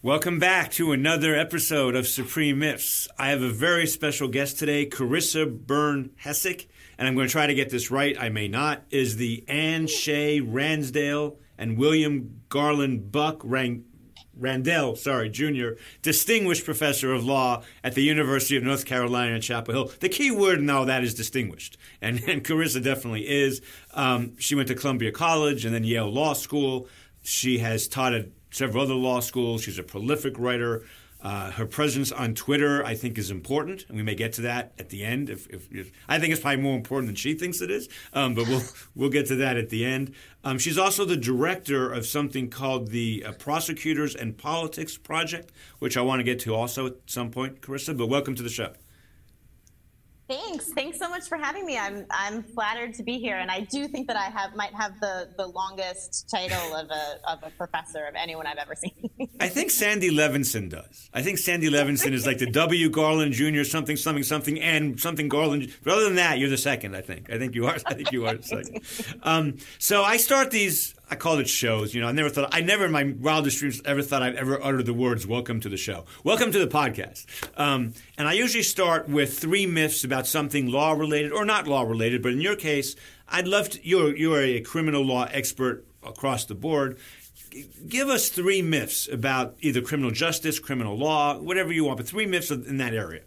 Welcome back to another episode of Supreme Myths. I have a very special guest today, Carissa Byrne Hessick, and I'm going to try to get this right. I may not. Is the Anne Shea Ransdell and William Garland Buck Rang- Ransdell, sorry, Jr., distinguished professor of law at the University of North Carolina at Chapel Hill. The key word in all that is distinguished, and, and Carissa definitely is. Um, she went to Columbia College and then Yale Law School. She has taught at several other law schools. She's a prolific writer. Uh, her presence on Twitter, I think, is important, and we may get to that at the end. If, if, if I think it's probably more important than she thinks it is, um, but we'll we'll get to that at the end. Um, she's also the director of something called the uh, Prosecutors and Politics Project, which I want to get to also at some point, Carissa. But welcome to the show. Thanks. Thanks so much for having me. I'm I'm flattered to be here, and I do think that I have might have the the longest title of a of a professor of anyone I've ever seen. I think Sandy Levinson does. I think Sandy Levinson is like the W. Garland Jr. something something something and something Garland. But other than that, you're the second. I think. I think you are. I think you are the second. Um, so I start these I call it shows. You know, I never thought, I never in my wildest dreams ever thought I'd ever utter the words "Welcome to the show," "Welcome to the podcast." Um, and I usually start with three myths about something law related or not law related. But in your case, I'd love to. You're you're a criminal law expert across the board. Give us three myths about either criminal justice, criminal law, whatever you want, but three myths in that area.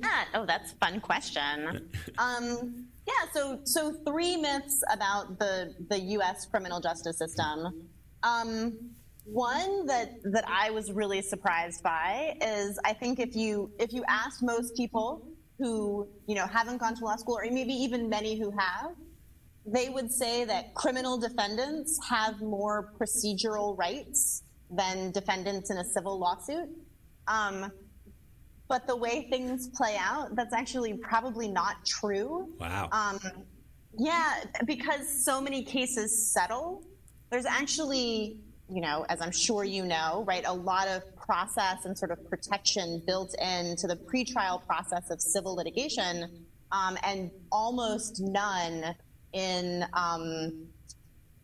Yeah. Oh, that's a fun question. um, yeah, so so three myths about the the U.S. criminal justice system. Um, one that that I was really surprised by is I think if you if you asked most people who you know haven't gone to law school or maybe even many who have, they would say that criminal defendants have more procedural rights than defendants in a civil lawsuit. Um, but the way things play out, that's actually probably not true. Wow. Um, yeah, because so many cases settle, there's actually, you know, as I'm sure you know, right, a lot of process and sort of protection built into the pretrial process of civil litigation, um, and almost none in um,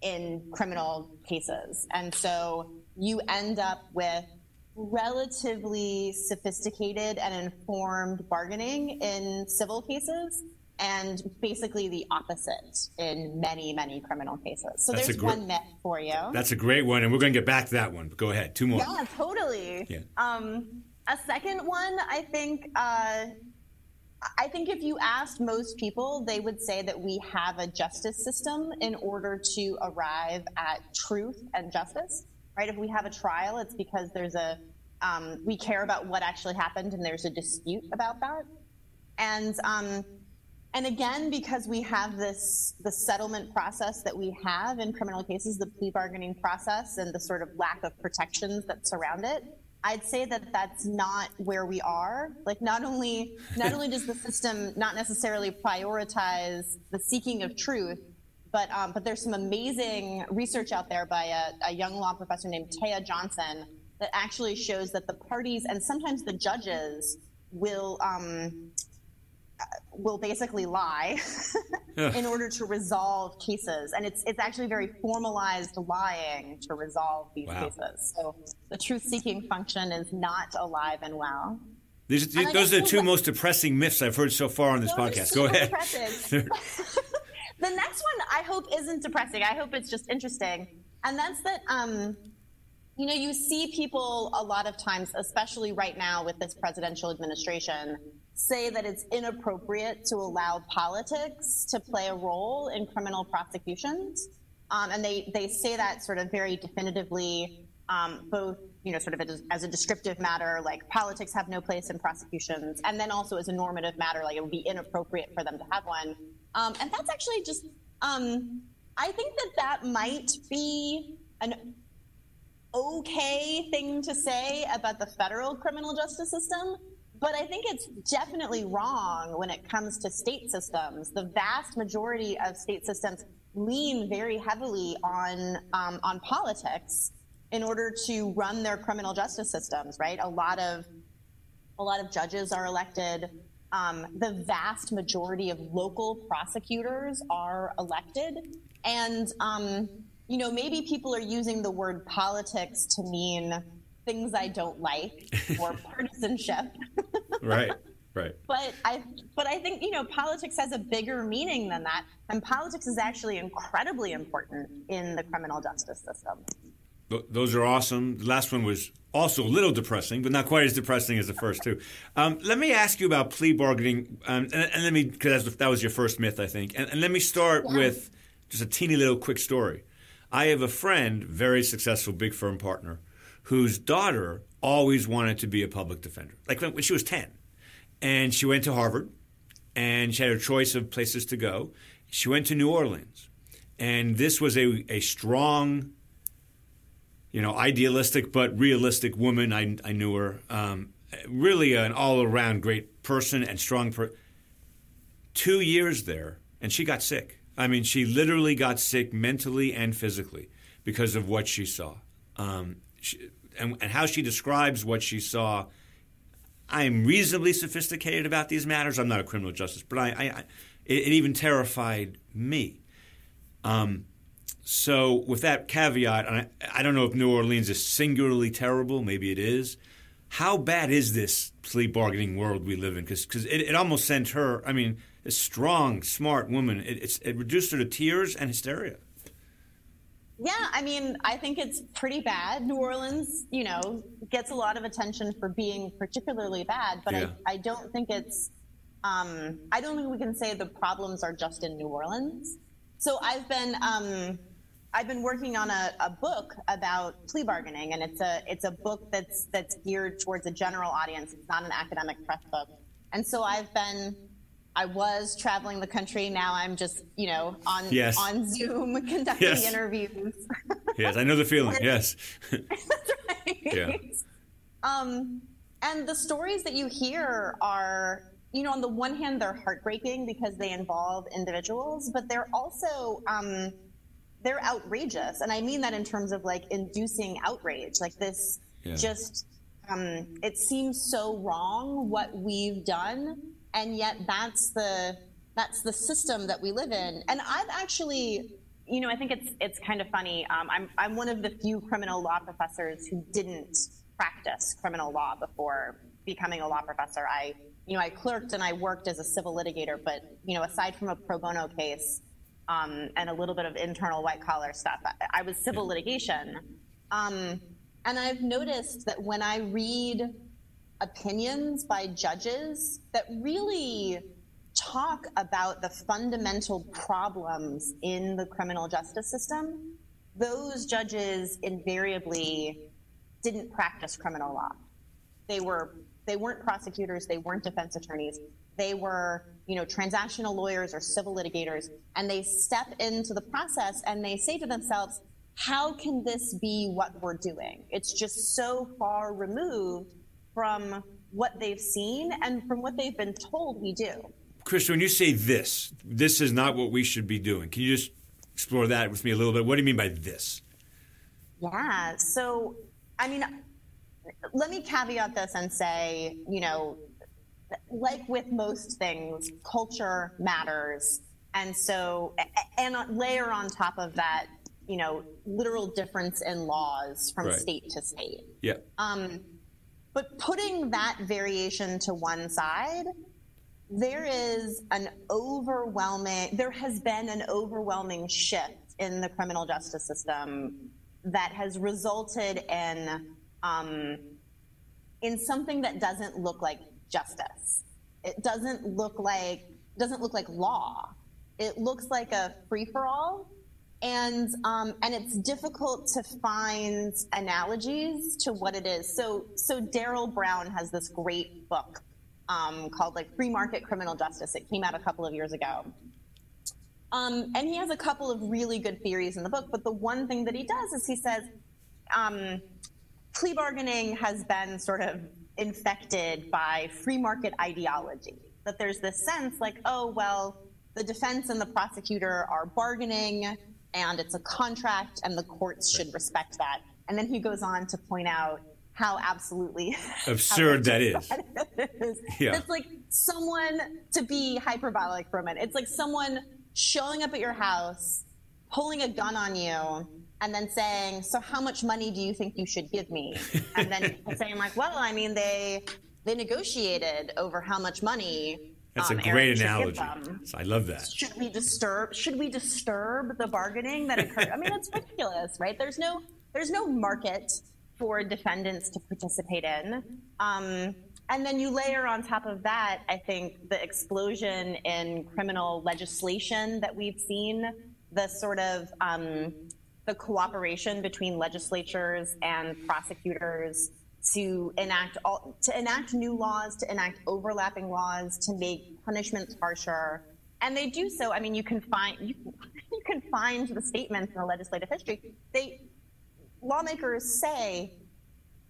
in criminal cases. And so you end up with relatively sophisticated and informed bargaining in civil cases and basically the opposite in many, many criminal cases. So that's there's gr- one myth for you. That's a great one, and we're going to get back to that one. But go ahead, two more. Yeah, totally. Yeah. Um, a second one, I think. Uh, I think if you asked most people, they would say that we have a justice system in order to arrive at truth and justice right? If we have a trial, it's because there's a um, we care about what actually happened and there's a dispute about that. And um, and again, because we have this the settlement process that we have in criminal cases, the plea bargaining process, and the sort of lack of protections that surround it, I'd say that that's not where we are. Like, not only not only does the system not necessarily prioritize the seeking of truth, but um, but there's some amazing research out there by a, a young law professor named Thea Johnson that actually shows that the parties and sometimes the judges will um, will basically lie in order to resolve cases, and it's it's actually very formalized lying to resolve these wow. cases. So the truth-seeking function is not alive and well. These, those are the two most depressing myths I've heard so far on this podcast. Go ahead. The next one I hope isn't depressing. I hope it's just interesting. And that's that, um, you know, you see people a lot of times, especially right now with this presidential administration, say that it's inappropriate to allow politics to play a role in criminal prosecutions. Um, and they, they say that sort of very definitively, um, both you know, sort of as a descriptive matter, like politics have no place in prosecutions, and then also as a normative matter, like it would be inappropriate for them to have one. Um, and that's actually just, um, I think that that might be an okay thing to say about the federal criminal justice system. But I think it's definitely wrong when it comes to state systems. The vast majority of state systems lean very heavily on um, on politics in order to run their criminal justice systems. Right, a lot of a lot of judges are elected um, the vast majority of local prosecutors are elected. And, um, you know, maybe people are using the word politics to mean things I don't like or partisanship. right. Right. But I but I think, you know, politics has a bigger meaning than that. And politics is actually incredibly important in the criminal justice system. Those are awesome. The last one was also a little depressing, but not quite as depressing as the first two. Um, let me ask you about plea bargaining, um, and, and, let me because that was your first myth, I think. And, and let me start yeah. with just a teeny little quick story. I have a friend, very successful big firm partner, whose daughter always wanted to be a public defender, like when she was ten, and she went to Harvard, and she had a choice of places to go. She went to New Orleans, and this was a, a strong you know, idealistic but realistic woman. I, I knew her. Um, really an all around great person and strong. Per- Two years there, and she got sick. I mean, she literally got sick mentally and physically because of what she saw. Um, she, and, and how she describes what she saw. I am reasonably sophisticated about these matters. I'm not a criminal justice, but I, I, I it, it, even terrified me. Um, so, with that caveat, I, I don't know if New Orleans is singularly terrible. Maybe it is. How bad is this plea bargaining world we live in? Because it, it almost sent her, I mean, a strong, smart woman, it, it reduced her to tears and hysteria. Yeah, I mean, I think it's pretty bad. New Orleans, you know, gets a lot of attention for being particularly bad, but yeah. I, I don't think it's, um, I don't think we can say the problems are just in New Orleans. So I've been, um, I've been working on a, a, book about plea bargaining, and it's a it's a book that's that's geared towards a general audience. It's not an academic press book, and so I've been. I was traveling the country. Now I'm just, you know, on yes. on Zoom conducting yes. interviews. yes, I know the feeling. yes. That's right. Yeah. Um, and the stories that you hear are, you know, on the one hand, they're heartbreaking because they involve individuals, but they're also um, they're outrageous. And I mean that in terms of like inducing outrage. Like this yeah. just, um, it seems so wrong what we've done. And yet that's the, that's the system that we live in. And I've actually, you know, I think it's, it's kind of funny. Um, I'm, I'm one of the few criminal law professors who didn't practice criminal law before becoming a law professor. I, you know, I clerked and I worked as a civil litigator, but, you know, aside from a pro bono case, um, and a little bit of internal white collar stuff. I, I was civil litigation. Um, and I've noticed that when I read opinions by judges that really talk about the fundamental problems in the criminal justice system, those judges invariably didn't practice criminal law. They were they weren't prosecutors, they weren't defense attorneys. They were you know, transactional lawyers or civil litigators, and they step into the process and they say to themselves, how can this be what we're doing? It's just so far removed from what they've seen and from what they've been told we do. Carissa, when you say this, this is not what we should be doing. Can you just explore that with me a little bit? What do you mean by this? Yeah. So, I mean, let me caveat this and say, you know, like with most things, culture matters. And so, and layer on top of that, you know, literal difference in laws from right. state to state. Yeah. Um, but putting that variation to one side, there is an overwhelming, there has been an overwhelming shift in the criminal justice system that has resulted in um, in something that doesn't look like justice. It doesn't look like doesn't look like law. It looks like a free for all, and um, and it's difficult to find analogies to what it is. So so Darryl Brown has this great book um, called like Free Market Criminal Justice. It came out a couple of years ago. Um, and he has a couple of really good theories in the book, but the one thing that he does is he says um, plea bargaining has been sort of infected by free market ideology. That there's this sense like, oh, well, the defense and the prosecutor are bargaining and it's a contract and the courts should respect that. And then he goes on to point out how absolutely absurd that is. is. Yeah. It's like someone to be hyperbolic for a minute. It's like someone showing up at your house, pulling a gun on you, and then saying, "So how much money do you think you should give me?" And then saying like, "Well, I mean, they they negotiated over how much money." That's um, a great analogy. I love that. Should we disturb? Should we disturb the bargaining that occurred? I mean, that's ridiculous, right? There's no there's no market for defendants to participate in. Um, and then you layer on top of that, I think, the explosion in criminal legislation that we've seen, the sort of um, the cooperation between legislatures and prosecutors to enact all, to enact new laws, to enact overlapping laws, to make punishments harsher. And they do so. I mean, you can find you, you can find the statements in the legislative history. They lawmakers say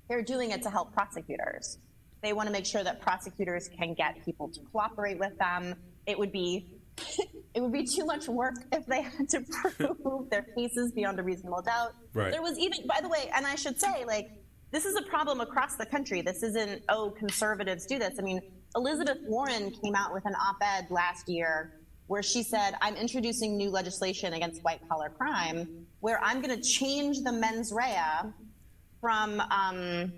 they're doing it to help prosecutors. They want to make sure that prosecutors can get people to cooperate with them. It would be it would be too much work if they had to prove their cases beyond a reasonable doubt. Right. There was even by the way, and I should say like this is a problem across the country. This isn't oh conservatives do this. I mean, Elizabeth Warren came out with an op-ed last year where she said, I'm introducing new legislation against white collar crime where I'm going to change the mens rea from, um,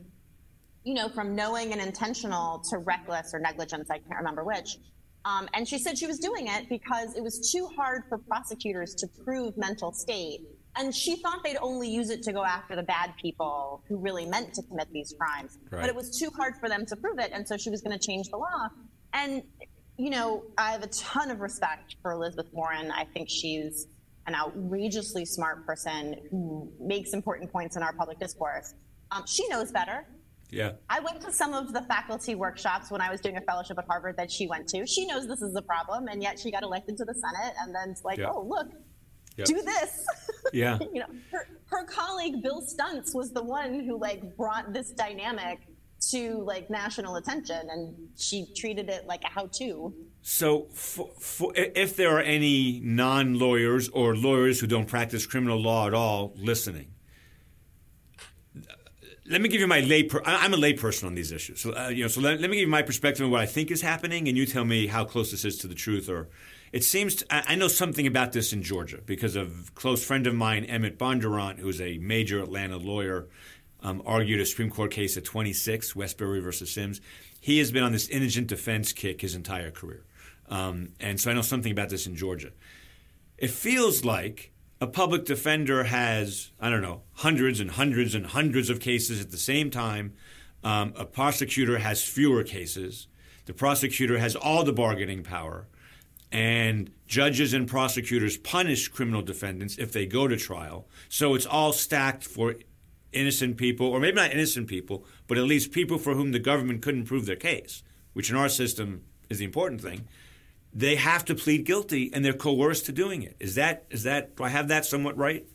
you know, from knowing and intentional to reckless or negligence. I can't remember which. Um, and she said she was doing it because it was too hard for prosecutors to prove mental state. And she thought they'd only use it to go after the bad people who really meant to commit these crimes. Right. But it was too hard for them to prove it. And so she was going to change the law. And, you know, I have a ton of respect for Elizabeth Warren. I think she's an outrageously smart person who makes important points in our public discourse. Um, she knows better. Yeah. I went to some of the faculty workshops when I was doing a fellowship at Harvard that she went to. She knows this is a problem, and yet she got elected to the Senate, and then it's like, Yeah. oh, look, Yeah. do this. Yeah. you know, her, her colleague Bill Stuntz was the one who like brought this dynamic to like national attention, and she treated it like a how-to. So, for, for, if there are any non lawyers or lawyers who don't practice criminal law at all listening, let me give you my lay. Per, I'm a layperson on these issues, so uh, you know. So let, let me give you my perspective on what I think is happening, and you tell me how close this is to the truth. Or it seems to, I, I know something about this in Georgia because a close friend of mine, Emmett Bondurant, who's a major Atlanta lawyer, um, argued a Supreme Court case at 26, Wesberry versus Sims. He has been on this indigent defense kick his entire career, um, and so I know something about this in Georgia. It feels like a public defender has, I don't know, hundreds and hundreds and hundreds of cases at the same time. Um, a prosecutor has fewer cases. The prosecutor has all the bargaining power. And judges and prosecutors punish criminal defendants if they go to trial. So it's all stacked for innocent people, or maybe not innocent people, but at least people for whom the government couldn't prove their case, which in our system is the important thing they have to plead guilty and they're coerced to doing it. Is that is that do I have that somewhat right?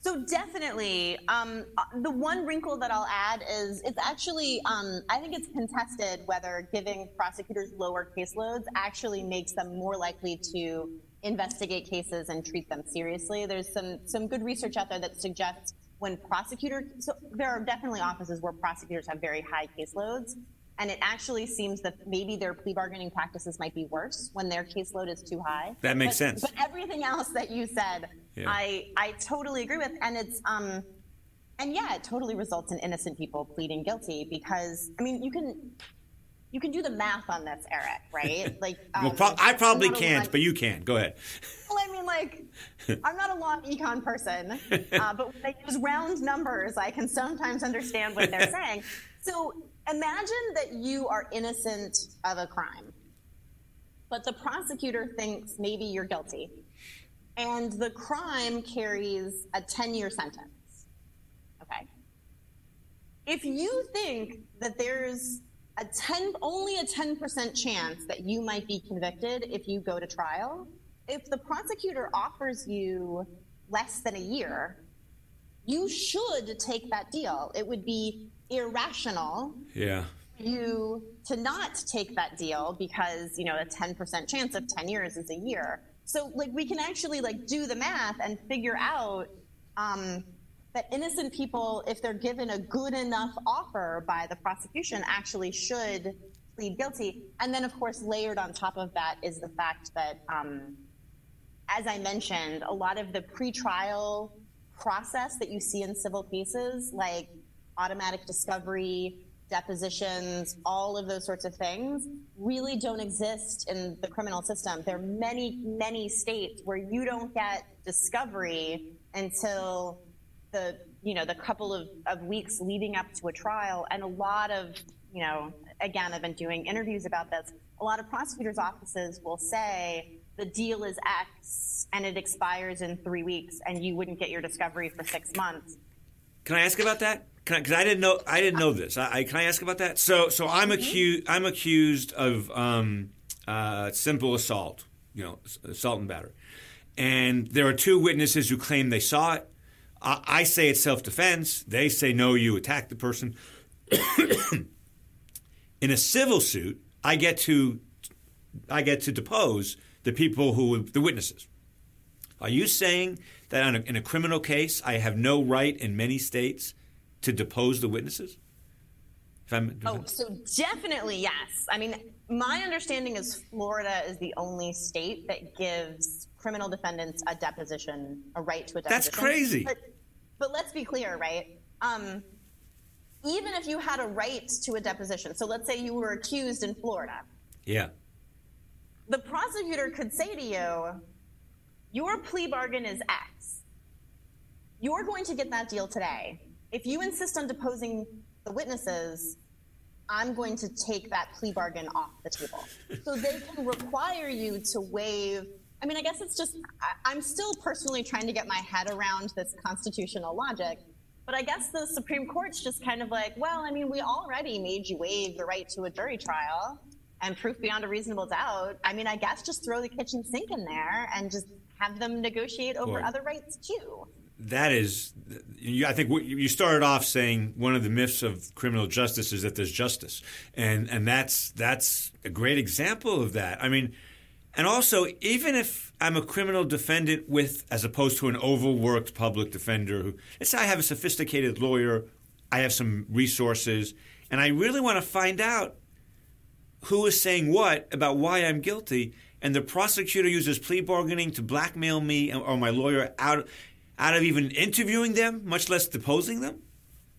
So definitely, um, the one wrinkle that I'll add is it's actually um, I think it's contested whether giving prosecutors lower caseloads actually makes them more likely to investigate cases and treat them seriously. There's some some good research out there that suggests when prosecutors so there are definitely offices where prosecutors have very high caseloads. And it actually seems that maybe their plea bargaining practices might be worse when their caseload is too high. That makes But- sense. But everything else that you said, Yeah. I I totally agree with, and it's um, and yeah, it totally results in innocent people pleading guilty because I mean you can you can do the math on this, Eric, right? Like well, um, pro- I probably I'm not a can't, law- but you can. Go ahead. well, I mean, like, I'm not a law econ person, uh, but when they use round numbers, I can sometimes understand what they're saying. So imagine that you are innocent of a crime, but the prosecutor thinks maybe you're guilty, and the crime carries a 10 year sentence. Okay. If you think that there's a 10 only a 10% chance that you might be convicted if you go to trial if the prosecutor offers you less than a year you should take that deal it would be irrational Yeah. for you to not take that deal because you know a 10% chance of 10 years is a year so like we can actually like do the math and figure out um, that innocent people if they're given a good enough offer by the prosecution actually should plead guilty and then of course layered on top of that is the fact that um, as I mentioned, a lot of the pretrial process that you see in civil cases, like automatic discovery, depositions, all of those sorts of things, really don't exist in the criminal system. There are many, many states where you don't get discovery until the you know the couple of, of weeks leading up to a trial. And a lot of you know again i've been doing interviews about this. A lot of prosecutors offices will say the deal is x and it expires in three weeks and you wouldn't get your discovery for six months. Can i ask about that because I, I, didn't know i didn't know this I, I, can i ask about that so so i'm mm-hmm. accused i'm accused of um, uh, simple assault you know assault and battery and there are two witnesses who claim they saw it I say it's self defense. They say, no, you attacked the person. In a civil suit, I get to I get to depose the people who the witnesses. Are you saying that a, in a criminal case, I have no right in many states to depose the witnesses? If I'm, if oh, so definitely yes. I mean, my understanding is Florida is the only state that gives criminal defendants a deposition, a right to a deposition. That's crazy. But, but let's be clear, right? Um, even if you had a right to a deposition, so let's say you were accused in Florida. Yeah. The prosecutor could say to you, your plea bargain is X. You're going to get that deal today. If you insist on deposing the witnesses, I'm going to take that plea bargain off the table. so they can require you to waive I mean, I guess it's just, I, am still personally trying to get my head around this constitutional logic. But I guess the Supreme Court's just kind of like, well, I mean, we already made you waive the right to a jury trial and proof beyond a reasonable doubt. I mean, I guess just throw the kitchen sink in there and just have them negotiate over other rights too. That is, I think you started off saying one of the myths of criminal justice is that there's justice, and and that's that's a great example of that. I mean, and also, even if I'm a criminal defendant with, as opposed to an overworked public defender who, let's say I have a sophisticated lawyer, I have some resources, and I really want to find out who is saying what about why I'm guilty, and the prosecutor uses plea bargaining to blackmail me or my lawyer out, out of even interviewing them, much less deposing them?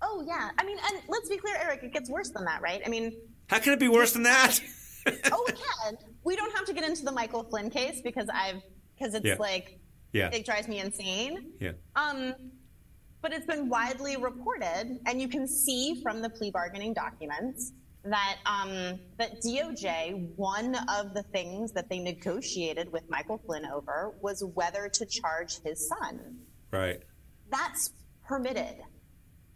Oh, yeah. I mean, and let's be clear, Eric, it gets worse than that, right? I mean, how can it be worse than that? oh, we can. We don't have to get into the Michael Flynn case because I've because it's yeah. like yeah. it drives me insane. Yeah. Um, but it's been widely reported, and you can see from the plea bargaining documents that um, that DOJ one of the things that they negotiated with Michael Flynn over was whether to charge his son. Right. That's permitted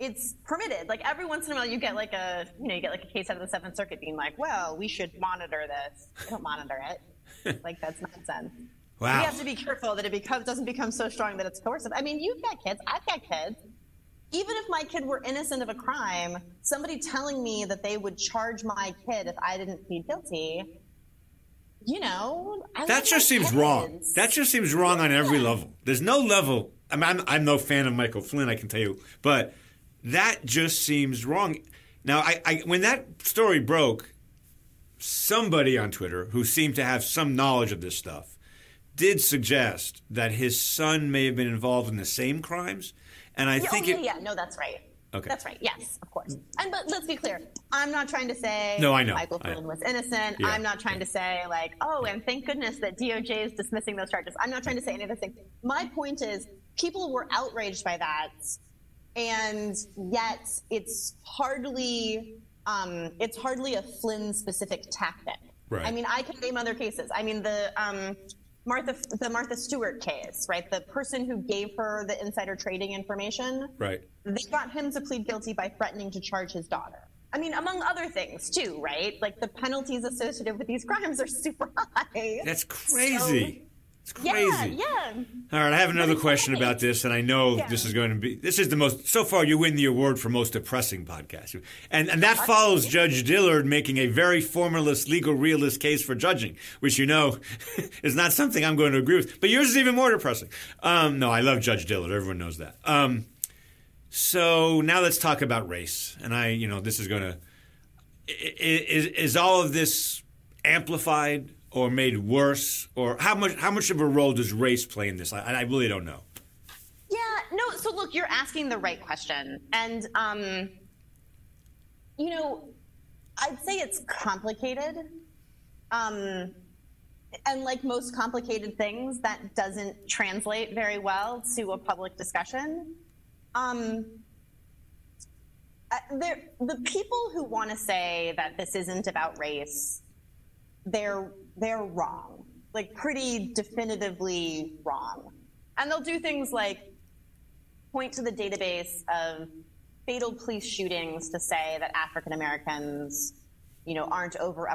it's permitted. Like every once in a while, you get like a you know you get like a case out of the Seventh Circuit being like, well, we should monitor this. They don't monitor it. like that's nonsense. Wow. We have to be careful that it becomes doesn't become so strong that it's coercive. I mean, you've got kids. I've got kids. Even if my kid were innocent of a crime, somebody telling me that they would charge my kid if I didn't plead guilty, you know, I that just seems kids. wrong. That just seems wrong yeah. on every level. There's no level. I mean, I'm, I'm no fan of Michael Flynn, I can tell you, but that just seems wrong. Now, I, I, when that story broke, somebody on Twitter who seemed to have some knowledge of this stuff did suggest that his son may have been involved in the same crimes. And I yeah, think oh, yeah, it, yeah, no, that's right. Okay. That's right. Yes, of course. And but let's be clear. I'm not trying to say no, I know. Michael Flynn was innocent. Yeah. I'm not trying to say like, oh, and thank goodness that DOJ is dismissing those charges. I'm not trying to say any of those things. My point is, people were outraged by that and yet it's hardly um, it's hardly a Flynn specific tactic. Right. I mean, I can name other cases. I mean, the um, Martha the Martha Stewart case, right? The person who gave her the insider trading information, right? They got him to plead guilty by threatening to charge his daughter. I mean, among other things too, right? Like the penalties associated with these crimes are super high. That's crazy. So, it's crazy. Yeah, yeah. All right, I have another question about this, and I know yeah. this is going to be. This is the most. So far, you win the award for most depressing podcast, and and that follows Judge Dillard making a very formalist, legal realist case for judging, which you know is not something I'm going to agree with. But yours is even more depressing. Um, no, I love Judge Dillard. Everyone knows that. Um, so now let's talk about race, and I, you know, this is going to. Is, is all of this amplified or made worse, or how much how much of a role does race play in this? I, I really don't know. Yeah, no. So look, you're asking the right question, and um, you know, I'd say it's complicated. Um, and like most complicated things, that doesn't translate very well to a public discussion. Um, uh, the people who want to say that this isn't about race, they're they're wrong, like pretty definitively wrong, and they'll do things like point to the database of fatal police shootings to say that African Americans, you know, aren't over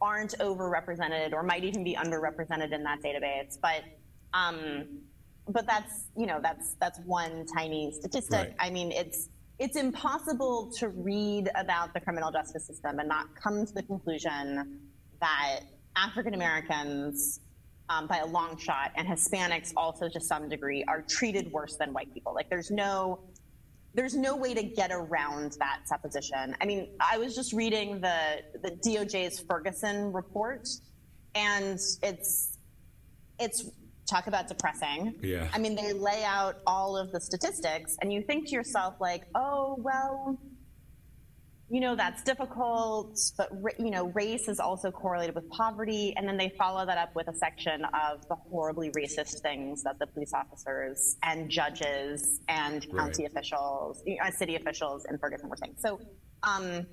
aren't overrepresented or might even be underrepresented in that database. But um, but that's you know that's that's one tiny statistic. Right. I mean, it's it's impossible to read about the criminal justice system and not come to the conclusion that African Americans, um, by a long shot, and Hispanics also to some degree, are treated worse than white people. Like there's no there's no way to get around that supposition. I mean, I was just reading the the DOJ's Ferguson report, and it's it's talk about depressing. Yeah. I mean, they lay out all of the statistics, and you think to yourself like, oh well, you know that's difficult but you know race is also correlated with poverty and then they follow that up with a section of the horribly racist things that the police officers and judges and county right. officials uh, city officials in ferguson were saying so um,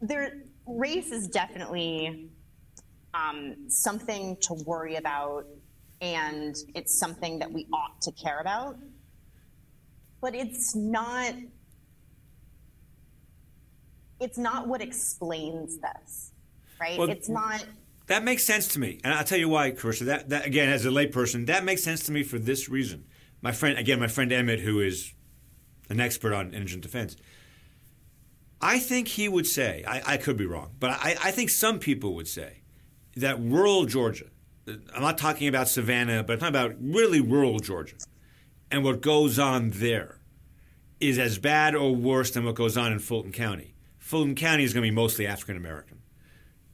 there race is definitely um, something to worry about and it's something that we ought to care about but it's not it's not what explains this, right? Well, it's not. That makes sense to me, and I'll tell you why, Carissa. That, that again, as a layperson, that makes sense to me for this reason. My friend, again, my friend Emmett, who is an expert on indigent defense, I think he would say, I, I could be wrong, but I, I think some people would say that rural Georgia, I'm not talking about Savannah, but I'm talking about really rural Georgia, and what goes on there is as bad or worse than what goes on in Fulton County. Fulton County is going to be mostly African American.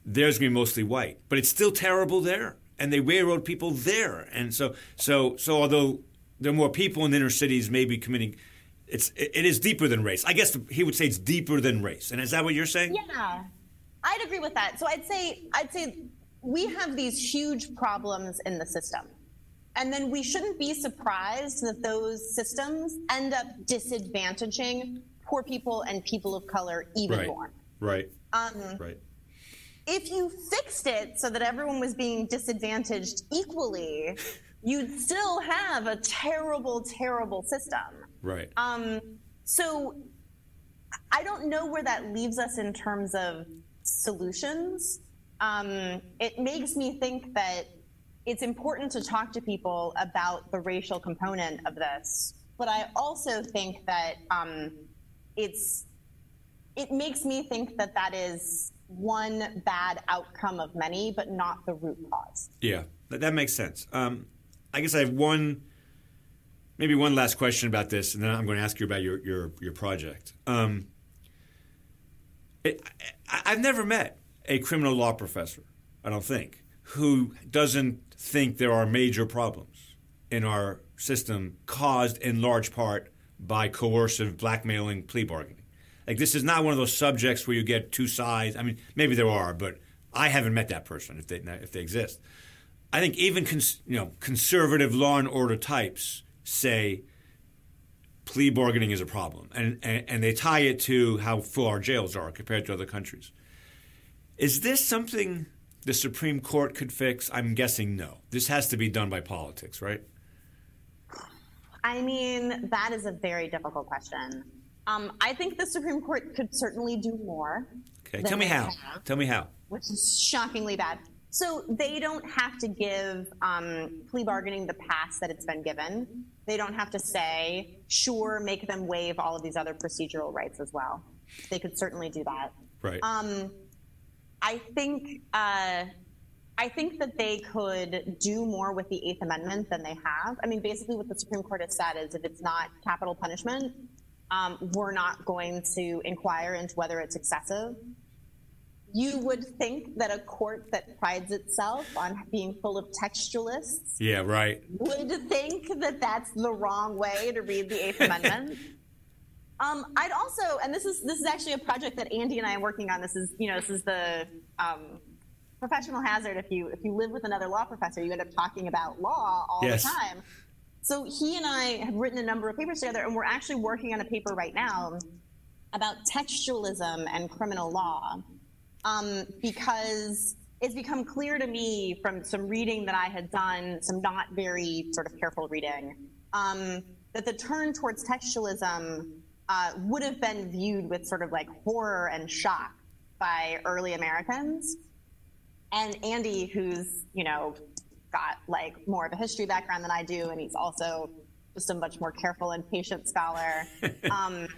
There's going to be mostly white, but it's still terrible there, and they railroad people there. And so, so, so although there are more people in inner cities, maybe committing, it's it is deeper than race. I guess he would say it's deeper than race. And is that what you're saying? Yeah, I'd agree with that. So I'd say I'd say we have these huge problems in the system. And then we shouldn't be surprised that those systems end up disadvantaging poor people and people of color even right. more. Right. Um, right. If you fixed it so that everyone was being disadvantaged equally, you'd still have a terrible, terrible system. Right. Um, so I don't know where that leaves us in terms of solutions. Um, it makes me think that it's important to talk to people about the racial component of this. But I also think that um, it's it makes me think that that is one bad outcome of many, but not the root cause. Yeah, that, makes sense. Um, I guess I have one, maybe one last question about this, and then I'm going to ask you about your your your project. Um, it, I, I've never met a criminal law professor, I don't think, who doesn't think there are major problems in our system caused in large part by coercive blackmailing plea bargaining. Like this is not one of those subjects where you get two sides. I mean, maybe there are, but I haven't met that person if they if they exist. I think even cons, you know conservative law and order types say plea bargaining is a problem, and, and and they tie it to how full our jails are compared to other countries. Is this something the Supreme Court could fix? I'm guessing no. This has to be done by politics, right? I mean, that is a very difficult question. Um, I think the Supreme Court could certainly do more. Okay, tell me how. Have, tell me how. Which is shockingly bad. So they don't have to give um, plea bargaining the pass that it's been given. They don't have to say, sure, make them waive all of these other procedural rights as well. They could certainly do that. Right. Um, I think. Uh, I think that they could do more with the Eighth Amendment than they have. I mean, basically, what the Supreme Court has said is if it's not capital punishment, um, we're not going to inquire into whether it's excessive. you would think that a court that prides itself on being full of textualists yeah right would think that that's the wrong way to read the eighth amendment um, i'd also and this is this is actually a project that andy and i are working on this is you know this is the um, professional hazard if you if you live with another law professor you end up talking about law all yes. the time so he and i have written a number of papers together and we're actually working on a paper right now about textualism and criminal law um, because it's become clear to me from some reading that I had done, some not very sort of careful reading, um, that the turn towards textualism uh, would have been viewed with sort of like horror and shock by early Americans. And Andy, who's, you know, got like more of a history background than I do, and he's also just a much more careful and patient scholar. um,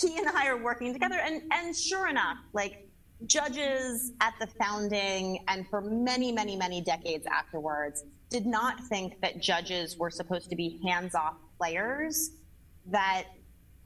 he and I are working together, and and sure enough, like judges at the founding and for many, many, many decades afterwards did not think that judges were supposed to be hands off players that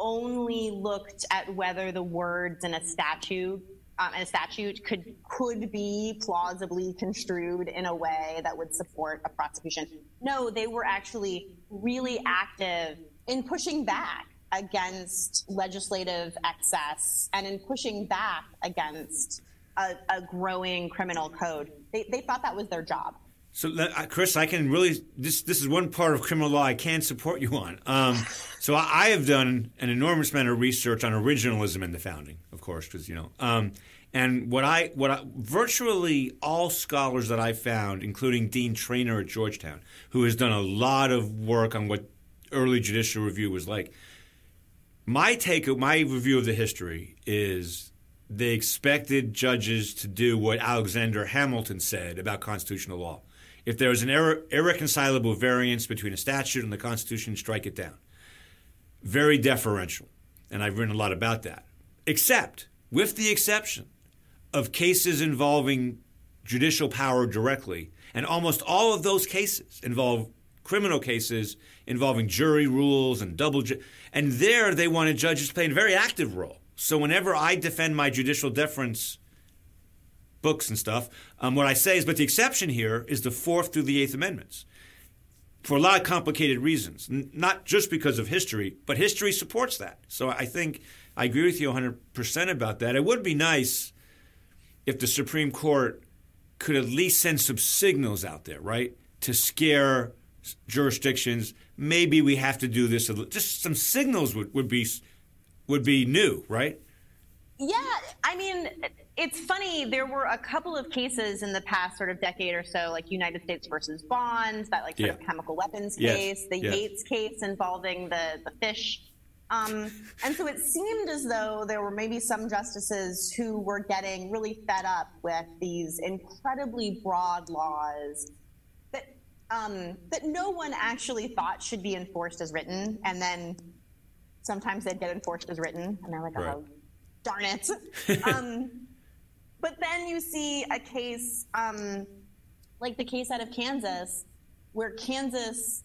only looked at whether the words in a statute um, in a statute could could be plausibly construed in a way that would support a prosecution. No, they were actually really active in pushing back against legislative excess and in pushing back against a, a growing criminal code. They, they thought that was their job. So, uh, Chris, I can really this this is one part of criminal law I can support you on. Um, so, I, I, have done an enormous amount of research on originalism in the founding, of course, because you know. Um, and what I what I, virtually all scholars that I found, including Dean Treanor at Georgetown, who has done a lot of work on what early judicial review was like, my take, my review of the history is they expected judges to do what Alexander Hamilton said about constitutional law. If there is an irre- irreconcilable variance between a statute and the Constitution, strike it down. Very deferential. And I've written a lot about that. Except, with the exception of cases involving judicial power directly, and almost all of those cases involve criminal cases involving jury rules and double ju- and there they wanted judges to play a very active role. So whenever I defend my judicial deference books and stuff, um, what I say is, but the exception here is the Fourth through the Eighth Amendments for a lot of complicated reasons, N- not just because of history, but history supports that. So I think I agree with you 100% about that. It would be nice if the Supreme Court could at least send some signals out there, right, to scare jurisdictions, maybe we have to do this. Just some signals would, would be would be new, right? Yeah, I mean, it's funny. There were a couple of cases in the past sort of decade or so, like United States versus Bonds, that like sort yeah. of chemical weapons case, yes. the yes. Yates case involving the the fish. Um, and so it seemed as though there were maybe some justices who were getting really fed up with these incredibly broad laws um, that no one actually thought should be enforced as written, and then sometimes they'd get enforced as written, and they're like, right. oh, darn it. um, but then you see a case um, like the case out of Kansas, where Kansas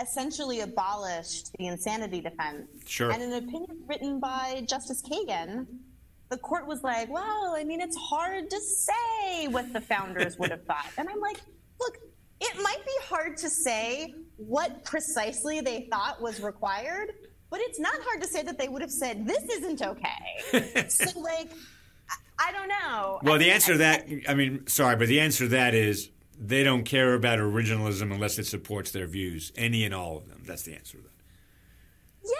essentially abolished the insanity defense. Sure. And an opinion written by Justice Kagan, the court was like, well, I mean, it's hard to say what the founders would have thought. And I'm like, look, it might be hard to say what precisely they thought was required, but it's not hard to say that they would have said, this isn't okay. so, like, I don't know. Well, I the answer to that, I mean, sorry, but the answer to that is they don't care about originalism unless it supports their views, any and all of them. That's the answer to that. Yeah,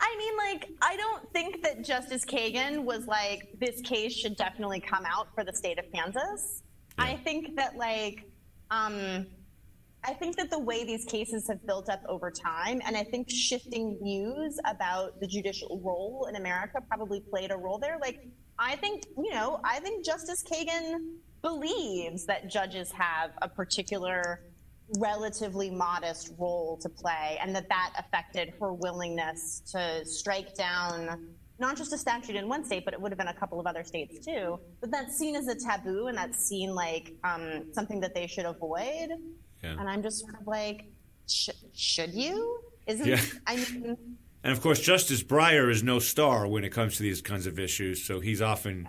I mean, like, I don't think that Justice Kagan was like, this case should definitely come out for the state of Kansas. Yeah. I think that, like, um, I think that the way these cases have built up over time, and I think shifting views about the judicial role in America probably played a role there. Like, I think, you know, I think Justice Kagan believes that judges have a particular relatively modest role to play and that that affected her willingness to strike down not just a statute in one state, but it would have been a couple of other states too. But that's seen as a taboo and that's seen like um, something that they should avoid. Yeah. And I'm just sort of like, sh- should you? Isn't yeah. I mean. And of course, Justice Breyer is no star when it comes to these kinds of issues, so he's often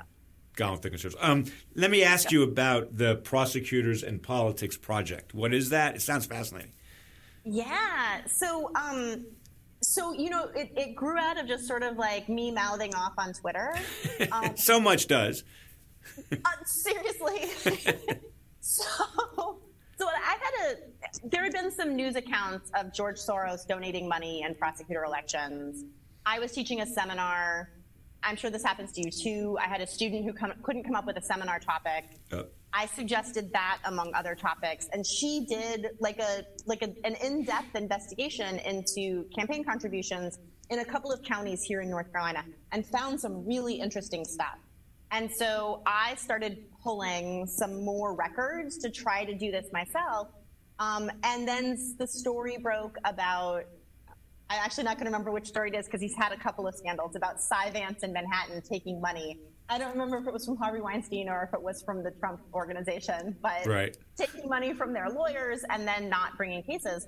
gone with the conservatives. Um, let me ask you about the Prosecutors and Politics Project. What is that? It sounds fascinating. Yeah. So, um, so you know, it, it grew out of just sort of like me mouthing off on Twitter. Um, so much does. uh, seriously. so, so I had a. There had been some news accounts of George Soros donating money in prosecutor elections. I was teaching a seminar. I'm sure this happens to you too. I had a student who come, couldn't come up with a seminar topic. Uh. I suggested that among other topics, and she did like a like a, an in-depth investigation into campaign contributions in a couple of counties here in North Carolina, and found some really interesting stuff. And so I started pulling some more records to try to do this myself. Um, and then the story broke about I'm actually not going to remember which story it is because he's had a couple of scandals about Cy Vance in Manhattan taking money I don't remember if it was from Harvey Weinstein or if it was from the Trump organization, but right. taking money from their lawyers and then not bringing cases.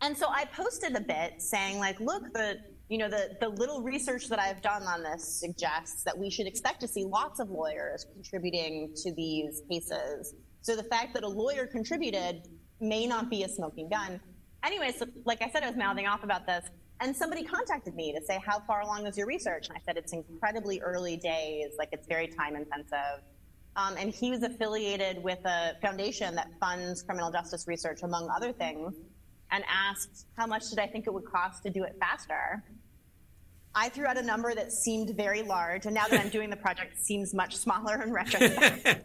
And so I posted a bit saying, like, look, the you know the the little research that I've done on this suggests that we should expect to see lots of lawyers contributing to these cases. So the fact that a lawyer contributed may not be a smoking gun. Anyway, so like I said, I was mouthing off about this. And somebody contacted me to say, How far along is your research? And I said, It's incredibly early days, like it's very time intensive. Um, and he was affiliated with a foundation that funds criminal justice research, among other things, and asked, How much did I think it would cost to do it faster? I threw out a number that seemed very large, and now that I'm doing the project, seems much smaller in retrospect.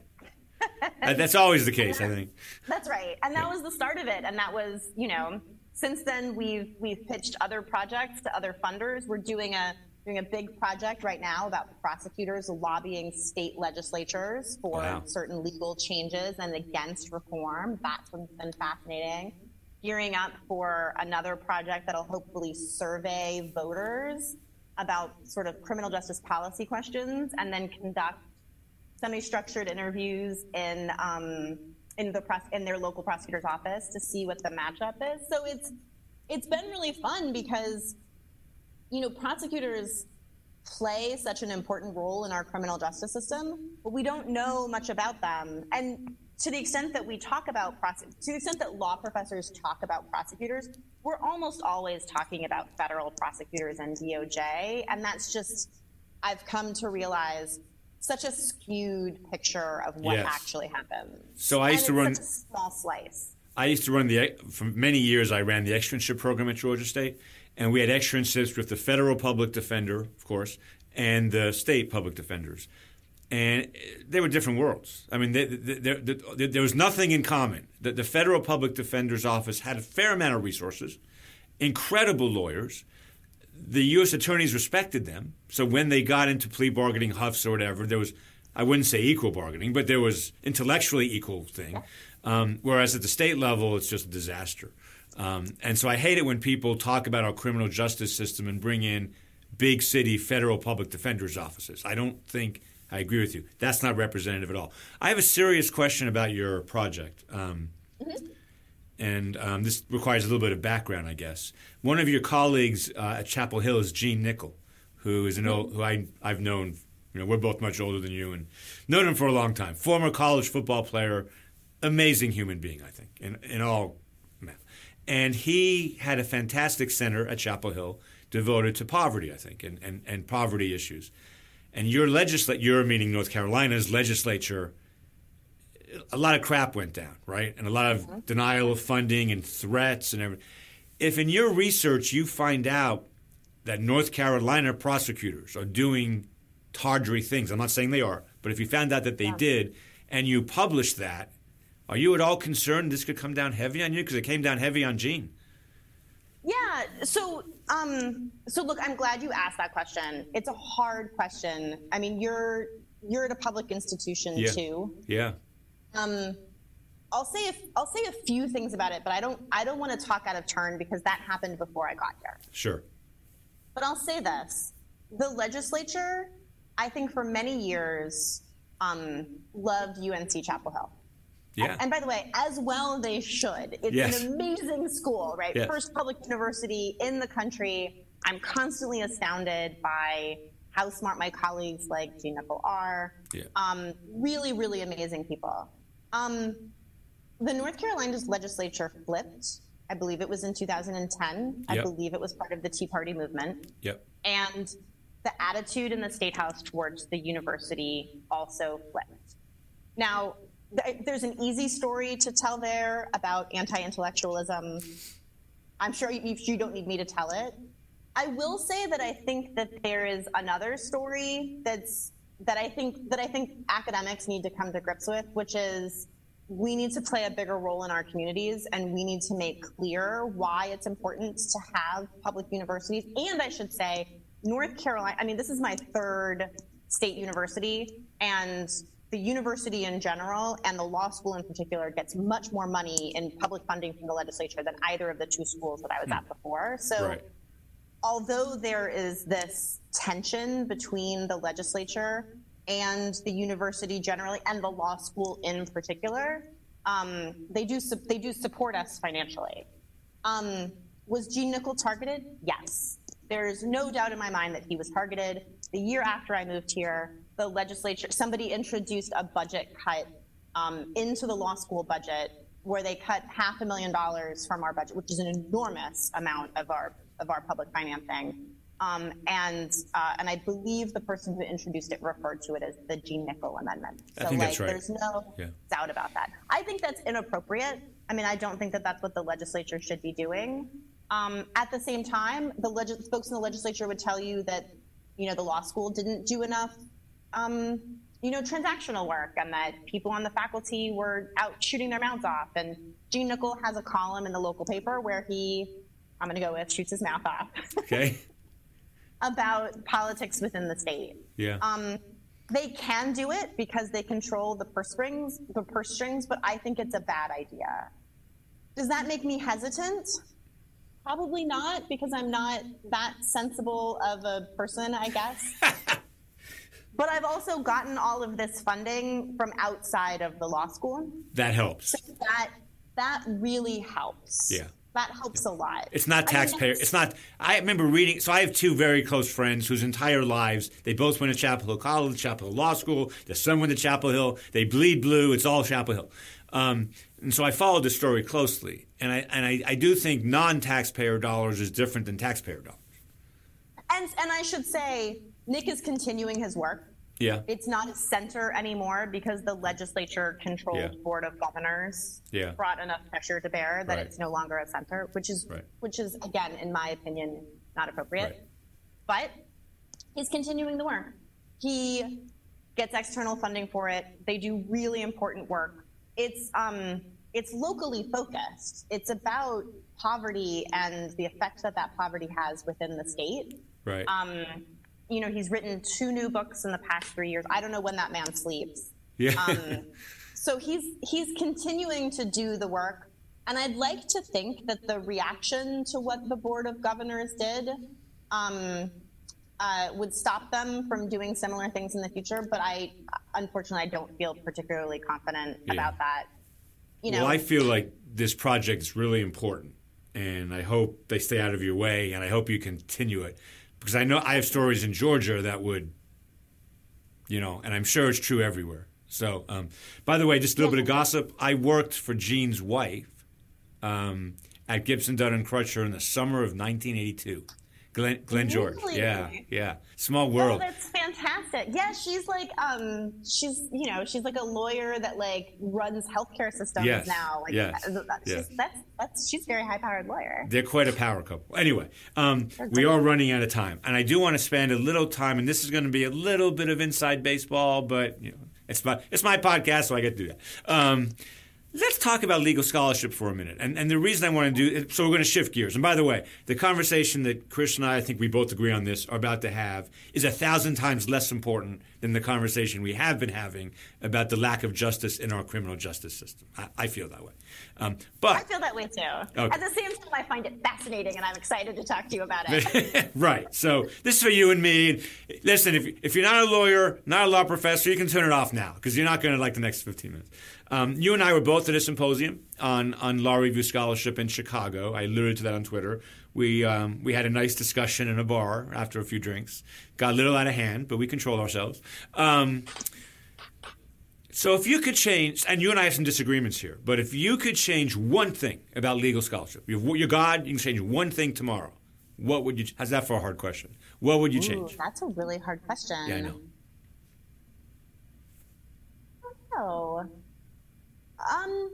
Uh, that's always the case, I think. That's right. And that yeah. was the start of it. And that was, you know, since then, we've we've pitched other projects to other funders. We're doing a doing a big project right now about prosecutors lobbying state legislatures for wow. certain legal changes and against reform. That's been fascinating. Gearing up for another project that'll hopefully survey voters about sort of criminal justice policy questions and then conduct semi-structured interviews in um, in the press in their local prosecutor's office to see what the matchup is. So it's it's been really fun because you know prosecutors play such an important role in our criminal justice system, but we don't know much about them. And to the extent that we talk about to the extent that law professors talk about prosecutors, we're almost always talking about federal prosecutors and DOJ, and that's just I've come to realize such a skewed picture of what yes. actually happens. So I used to run small slice. I used to run the for many years. I ran the externship program at Georgia State, and we had externships with the federal public defender, of course, and the state public defenders, and they were different worlds. I mean, they, they, they, there was nothing in common. The, the federal public defender's office had a fair amount of resources, incredible lawyers the U.S. attorneys respected them. So when they got into plea bargaining huffs or whatever, there was, I wouldn't say equal bargaining, but there was intellectually equal thing. Um, whereas at the state level, it's just a disaster. Um, and so I hate it when people talk about our criminal justice system and bring in big city federal public defenders' offices. I don't think I agree with you. That's not representative at all. I have a serious question about your project. Um, mm-hmm and um, this requires a little bit of background, I guess. One of your colleagues uh, at Chapel Hill is Gene Nichol, who is an old, who I I've known. You know, we're both much older than you, and known him for a long time. Former college football player, amazing human being, I think, in in all. And he had a fantastic center at Chapel Hill devoted to poverty, I think, and, and, and poverty issues. And your legislature, your meaning North Carolina's legislature a lot of crap went down, right? And a lot of mm-hmm. denial of funding and threats and everything. If in your research you find out that North Carolina prosecutors are doing tawdry things, I'm not saying they are, but if you found out that they yeah. did and you publish that, are you at all concerned this could come down heavy on you? Because it came down heavy on Gene. Yeah. So, um, so look, I'm glad you asked that question. It's a hard question. I mean, you're you're at a public institution yeah. too. Yeah. Um, I'll say a, I'll say a few things about it, but I don't I don't want to talk out of turn because that happened before I got here. Sure. But I'll say this: the legislature, I think, for many years, um, loved UNC Chapel Hill. Yeah. And, and, by the way, as well they should. It's yes. an amazing school, right? Yes. First public university in the country. I'm constantly astounded by how smart my colleagues like Gene Nichol are. Yeah. Um, really, really amazing people. Um, the North Carolina legislature flipped. I believe it was in 2010. I believe it was part of the Tea Party movement. Yep. And the attitude in the state house towards the university also flipped. Now, th- there's an easy story to tell there about anti intellectualism. I'm sure you, you don't need me to tell it. I will say that I think that there is another story that's that I think that I think academics need to come to grips with, which is we need to play a bigger role in our communities and we need to make clear why it's important to have public universities. And I should say, North Carolina, I mean, this is my third state university, and the university in general and the law school in particular gets much more money in public funding from the legislature than either of the two schools that I was hmm. at before. So Right. Although there is this tension between the legislature and the university generally, and the law school in particular, um, they do they do support us financially. Um, was Gene Nichol targeted? Yes. There's no doubt in my mind that he was targeted. The year after I moved here, the legislature, somebody introduced a budget cut um, into the law school budget where they cut half a million dollars from our budget, which is an enormous amount of our of our public financing. Um, and uh, and I believe the person who introduced it referred to it as the Gene Nichol Amendment. I So think like, that's right. there's no Yeah. doubt about that. I think that's inappropriate. I mean, I don't think that that's what the legislature should be doing. Um, at the same time, the legis- folks in the legislature would tell you that, you know, the law school didn't do enough, um, you know, transactional work, and that people on the faculty were out shooting their mouths off. And Gene Nichol has a column in the local paper where he, I'm going to go with, shoots his mouth off Okay. about politics within the state. Yeah. Um, they can do it because they control the purse strings, the purse strings, but I think it's a bad idea. Does that make me hesitant? Probably not, because I'm not that sensible of a person, I guess. but I've also gotten all of this funding from outside of the law school. that helps. That that really helps. Yeah. That helps a lot. It's not taxpayer. It's not. I remember reading. So I have two very close friends whose entire lives they both went to Chapel Hill College, Chapel Hill Law School. Their son went to Chapel Hill. They bleed blue. It's all Chapel Hill. Um, and so I followed the story closely, and I and I, I do think non-taxpayer dollars is different than taxpayer dollars. And and I should say, Nick is continuing his work. Yeah. It's not a center anymore because the legislature controlled Yeah. board of governors Yeah. brought enough pressure to bear that Right. it's no longer a center, which is Right. which is again, in my opinion, not appropriate. Right. But he's continuing the work. He gets external funding for it. They do really important work. It's um it's locally focused. It's about poverty and the effect that that poverty has within the state. Right. Um, you know, he's written two new books in the past three years. I don't know when that man sleeps. yeah. Um, so he's he's continuing to do the work, and I'd like to think that the reaction to what the board of governors did um, uh, would stop them from doing similar things in the future. But I, unfortunately, I don't feel particularly confident Yeah. about that. You know, well, I feel like this project is really important, and I hope they stay out of your way, and I hope you continue it because I know I have stories in Georgia that would, you know, and I'm sure it's true everywhere. So, um, by the way, just a little bit of gossip. I worked for Gene's wife um, at Gibson Dunn and Crutcher in the summer of 1982. Glenn, Glenn George. Really? Yeah, yeah. Small Oh, world. that's fantastic. Yeah, she's like, um, she's you know, she's like a lawyer that like runs healthcare systems Yes, now. Like, yes, uh, that- yes. she's, that's that's she's a very high powered lawyer. They're quite a power couple. Anyway, um, we are running out of time, and I do want to spend a little time, and this is going to be a little bit of inside baseball, but you know, it's my it's my podcast, so I get to do that. Um, let's talk about legal scholarship for a minute, and and the reason I want to do so we're going to shift gears. And by the way, the conversation that Chris and I, I think we both agree on this, are about to have is a thousand times less important than the conversation we have been having about the lack of justice in our criminal justice system. I, I feel that way, um, but I feel that way too. Okay. At the same time, I find it fascinating, and I'm excited to talk to you about it. right. So this is for you and me. Listen, if, if you're not a lawyer, not a law professor, you can turn it off now because you're not going to like the next 15 minutes. Um, you and I were both at a symposium on, on law review scholarship in Chicago. I alluded to that on Twitter. We um, we had a nice discussion in a bar after a few drinks. Got a little out of hand, but we controlled ourselves. Um, so if you could change, and you and I have some disagreements here, but if you could change one thing about legal scholarship, you're God, you can change one thing tomorrow. What would you? How's that for a hard question? What would you Ooh, change? That's a really hard question. Yeah, I know. Oh. Um,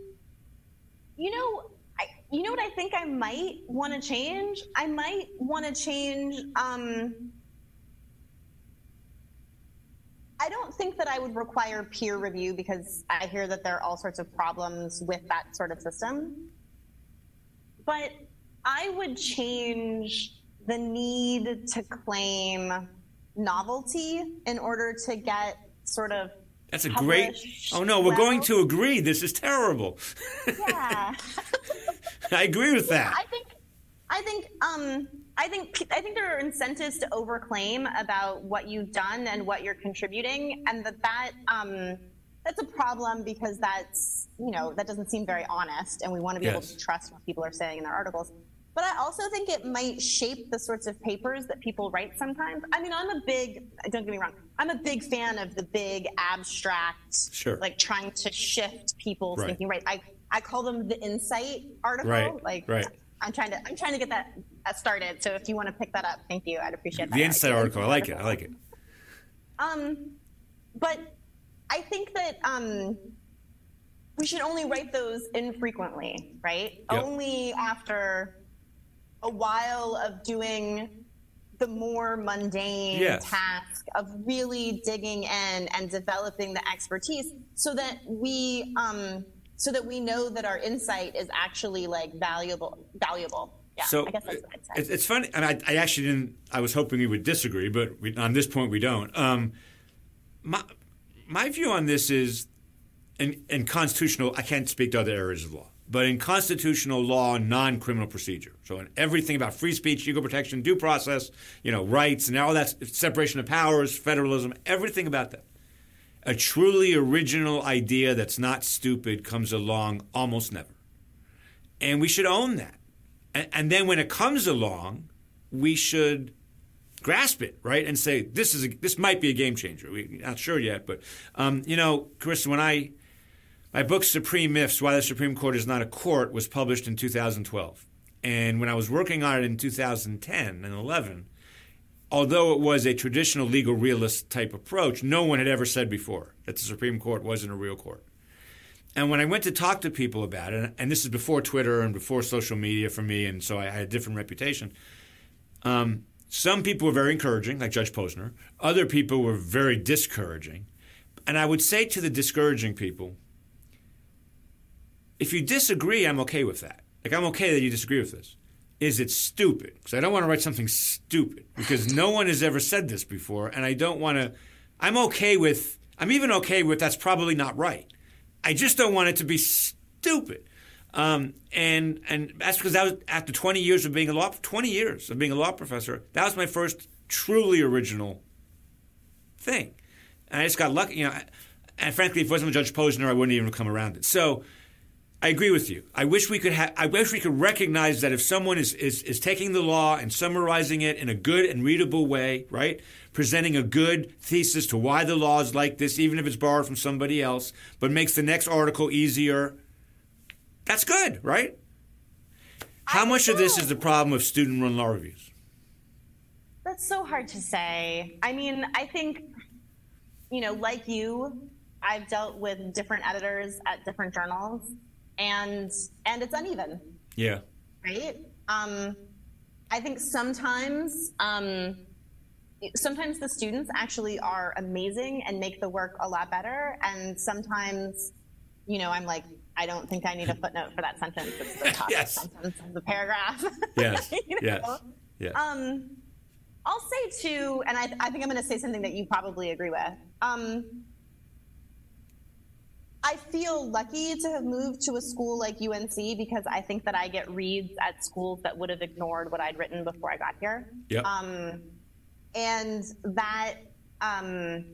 you know, I, you know what I think I might want to change? I might want to change, um, I don't think that I would require peer review because I hear that there are all sorts of problems with that sort of system. But I would change the need to claim novelty in order to get sort of That's a great. Oh no, we're going to agree. This is terrible. yeah. I agree with that. I think, I think, um, I think, I think there are incentives to overclaim about what you've done and what you're contributing, and that that um, that's a problem because that's you know that doesn't seem very honest, and we want to be able to trust what people are saying in their articles. But I also think it might shape the sorts of papers that people write sometimes. I mean, I'm a big, don't get me wrong, I'm a big fan of the big abstract, Sure. like trying to shift people's Right. thinking. Right. I, I call them the insight article. Right, Like, right. I'm trying to, I'm trying to get that started. So if you want to pick that up, thank you. I'd appreciate that. The Insight article. I like it. I like it. Um, but I think that um, we should only write those infrequently, right? Yep. Only after a while of doing the more mundane Yes. task of really digging in and developing the expertise so that we um, so that we know that our insight is actually like valuable valuable yeah so i guess that's what i'd say it's, funny. And I, I actually didn't. I was hoping we would disagree, but we, on this point we don't. Um, my my view on this is, in, in constitutional, I can't speak to other areas of law, but in constitutional law, non-criminal procedure. So in everything about free speech, equal protection, due process, you know, rights, and all that separation of powers, federalism, everything about that. A truly original idea that's not stupid comes along almost never. And we should own that. And, and then when it comes along, we should grasp it, right, and say this is a, this might be a game changer. We're not sure yet, but um, you know, Carissa, when I my book Supreme Myths: Why the Supreme Court is Not a Court was published in 2012, and when I was working on it in 2010 and 11, although it was a traditional legal realist type approach, no one had ever said before that the Supreme Court wasn't a real court. And when I went to talk to people about it, and this is before Twitter and before social media for me, and so I had a different reputation. Um, some people were very encouraging, like Judge Posner. Other people were very discouraging. And I would say to the discouraging people, if you disagree, I'm okay with that. Like, I'm okay that you disagree with this. Is it stupid? Because I don't want to write something stupid because no one has ever said this before, and I don't want to. I'm okay with. I'm even okay with that's probably not right. I just don't want it to be stupid. Um, and and that's because that was after 20 years of being a law 20 years of being a law professor. That was my first truly original thing, and I just got lucky. You know, and frankly, if it wasn't Judge Posner, I wouldn't even have come around it. So. I agree with you. I wish we could have. I wish we could recognize that if someone is, is is taking the law and summarizing it in a good and readable way, right, presenting a good thesis to why the law is like this, even if it's borrowed from somebody else, but makes the next article easier. That's good, right? How much of this is the problem of student-run law reviews? That's so hard to say. I mean, I think, you know, like you, I've dealt with different editors at different journals, and and it's uneven, Yeah. right? Um, I think sometimes, um, sometimes the students actually are amazing and make the work a lot better, and sometimes, you know, I'm like, I don't think I need a footnote for that sentence. It's the top Yes. sentence of the paragraph. Yes. You know? Yes. Yes. Um, I'll say too, and I, I think I'm going to say something that you probably agree with. Um, I feel lucky to have moved to a school like UNC because I think that I get reads at schools that would have ignored what I'd written before I got here. Yep. Um, and that um,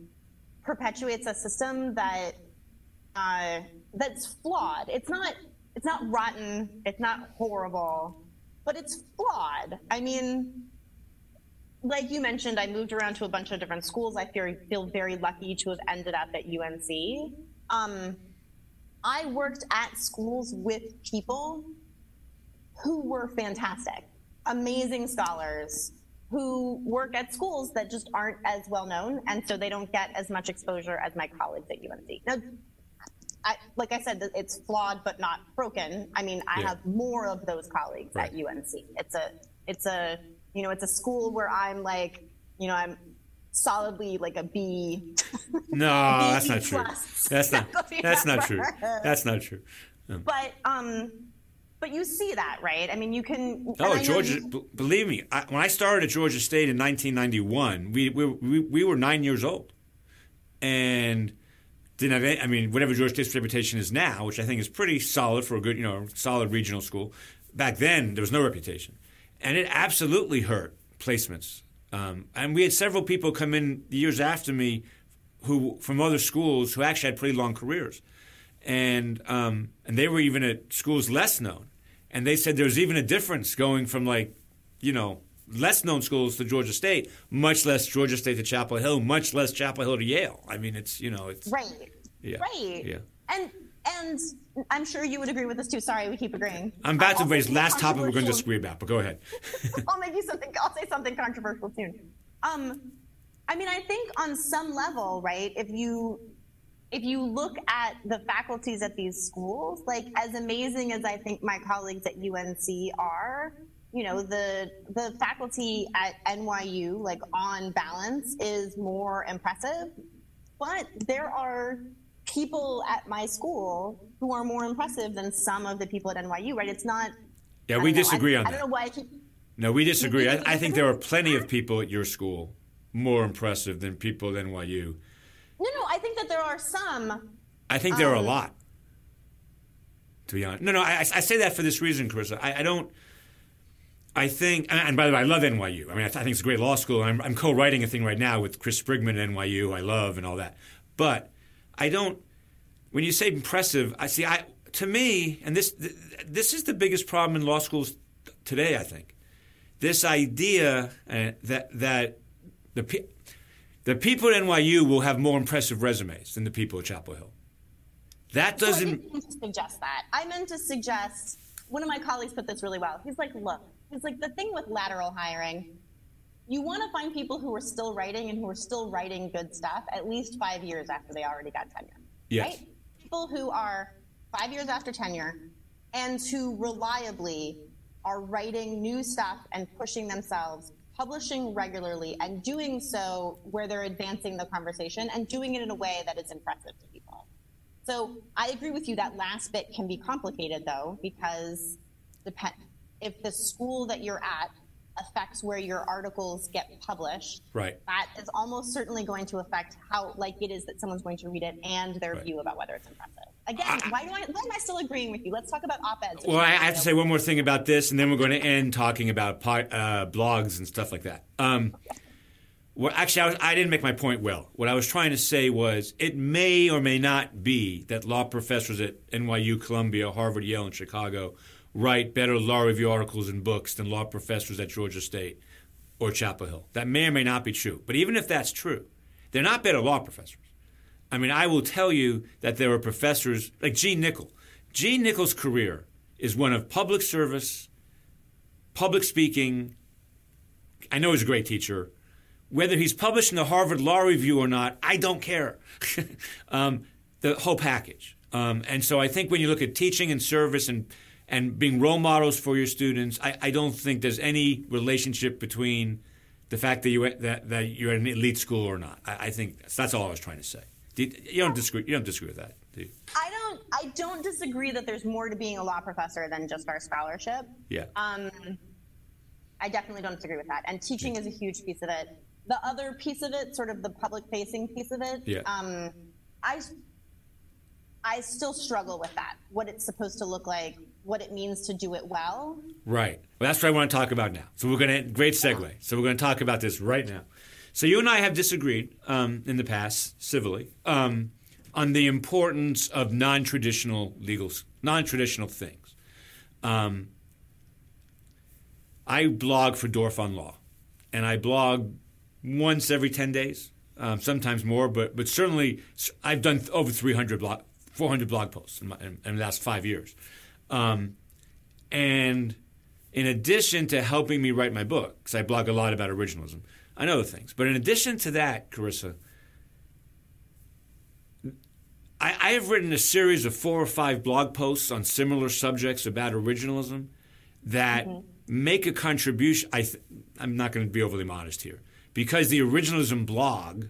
perpetuates a system that uh, that's flawed. It's not it's not rotten. It's not horrible. but it's flawed. I mean, like you mentioned, I moved around to a bunch of different schools. I feel, feel very lucky to have ended up at UNC. Um, I worked at schools with people who were fantastic, amazing scholars who work at schools that just aren't as well known, and so they don't get as much exposure as my colleagues at UNC. Now, I, like I said, it's flawed but not broken. I mean, I Yeah. have more of those colleagues Right. at UNC. It's a, it's a, you know, it's a school where I'm like, you know, I'm solidly like a B. No, that's not true. That's not. That's not true. That's not true. But um, but you see that, right? I mean, you can. Oh, Georgia! you- b- believe me, I, when I started at Georgia State in 1991, we we, we we were nine years old, and didn't have any, I mean, whatever Georgia State's reputation is now, which I think is pretty solid for a good, you know, solid regional school. Back then, there was no reputation, and it absolutely hurt placements. Um, and we had several people come in years after me, who from other schools who actually had pretty long careers, and um, and they were even at schools less known, and they said there was even a difference going from like, you know, less known schools to Georgia State, much less Georgia State to Chapel Hill, much less Chapel Hill to Yale. I mean, it's you know, it's right. Yeah. Right. Yeah. And and I'm sure you would agree with this too. Sorry, we keep agreeing. I'm about to I'll raise say last topic we're going to disagree about, but go ahead. I'll make you something. I'll say something controversial soon. Um, I mean, I think on some level, right? If you if you look at the faculties at these schools, like as amazing as I think my colleagues at UNC are, you know, the the faculty at NYU, like on balance, is more impressive. But there are people at my school who are more impressive than some of the people at NYU, right? It's not. Yeah, we know, disagree I, on I don't know why I keep. No, we disagree. I, I think there are plenty of people at your school more impressive than people at NYU. No, no, I think that there are some. I think there are a Um, lot. To be honest, no, no. I, I say that for this reason, Carissa. I, I don't. I think, and, by the way, I love NYU. I mean, I, th- I think it's a great law school. I'm, I'm co-writing a thing right now with Chris Sprigman at NYU, who I love, and all that. But I don't. When you say impressive, I see. I to me, and this this is the biggest problem in law schools today. I think this idea uh, that that the pe- the people at NYU will have more impressive resumes than the people at Chapel Hill. That So I doesn't. didn't mean to suggest that. I meant to suggest. One of my colleagues put this really well. He's like, look, he's like, the thing with lateral hiring, you want to find people who are still writing and who are still writing good stuff at least five years after they already got tenure. Yes. Right? People who are five years after tenure and who reliably are writing new stuff and pushing themselves, publishing regularly, and doing so where they're advancing the conversation and doing it in a way that is impressive to people. So I agree with you that last bit can be complicated though, because depend if the school that you're at affects where your articles get published, Right. that is almost certainly going to affect how likely it is that someone's going to read it and their Right. view about whether it's impressive. Again, why do I why am I still agreeing with you? Let's talk about op-eds. Well, I I have to say one more thing about this, and then we're going to end talking about uh, blogs and stuff like that. Um, well, actually, I, was, I didn't make my point well. What I was trying to say was it may or may not be that law professors at NYU, Columbia, Harvard, Yale, and Chicago write better law review articles and books than law professors at Georgia State or Chapel Hill. That may or may not be true. But even if that's true, they're not better law professors. I mean, I will tell you that there are professors like Gene Nichol. Gene Nichol's career is one of public service, public speaking. I know he's a great teacher. Whether he's published in the Harvard Law Review or not, I don't care. um, the whole package. Um, and so I think when you look at teaching and service and and being role models for your students, I, I don't think there's any relationship between the fact that you that, that you're at an elite school or not. I, I think that's, that's all I was trying to say. You, you don't disagree. You don't disagree with that, do you? I don't I don't disagree that there's more to being a law professor than just our scholarship. Yeah. Um, I definitely don't disagree with that. And teaching is a huge piece of it. The other piece of it, sort of the public facing piece of it, Yeah. um, I, I still struggle with that. What it's supposed to look like, what it means to do it well. Right. Well, that's what I want to talk about now. So we're going to great segue. So we're going to talk about this right now. So you and I have disagreed um, in the past civilly um, on the importance of non-traditional legal, non-traditional things. Um, I blog for Dorf on Law, and I blog once every 10 days, um, sometimes more, but, but certainly I've done over 300 blog, 400 blog posts in, my, in, in the last five years. Um, and in addition to helping me write my book, because I blog a lot about originalism, I know things. But in addition to that, Carissa, I, I, have written a series of four or five blog posts on similar subjects about originalism that mm-hmm. make a contribution. I th- I'm not going to be overly modest here because the originalism blog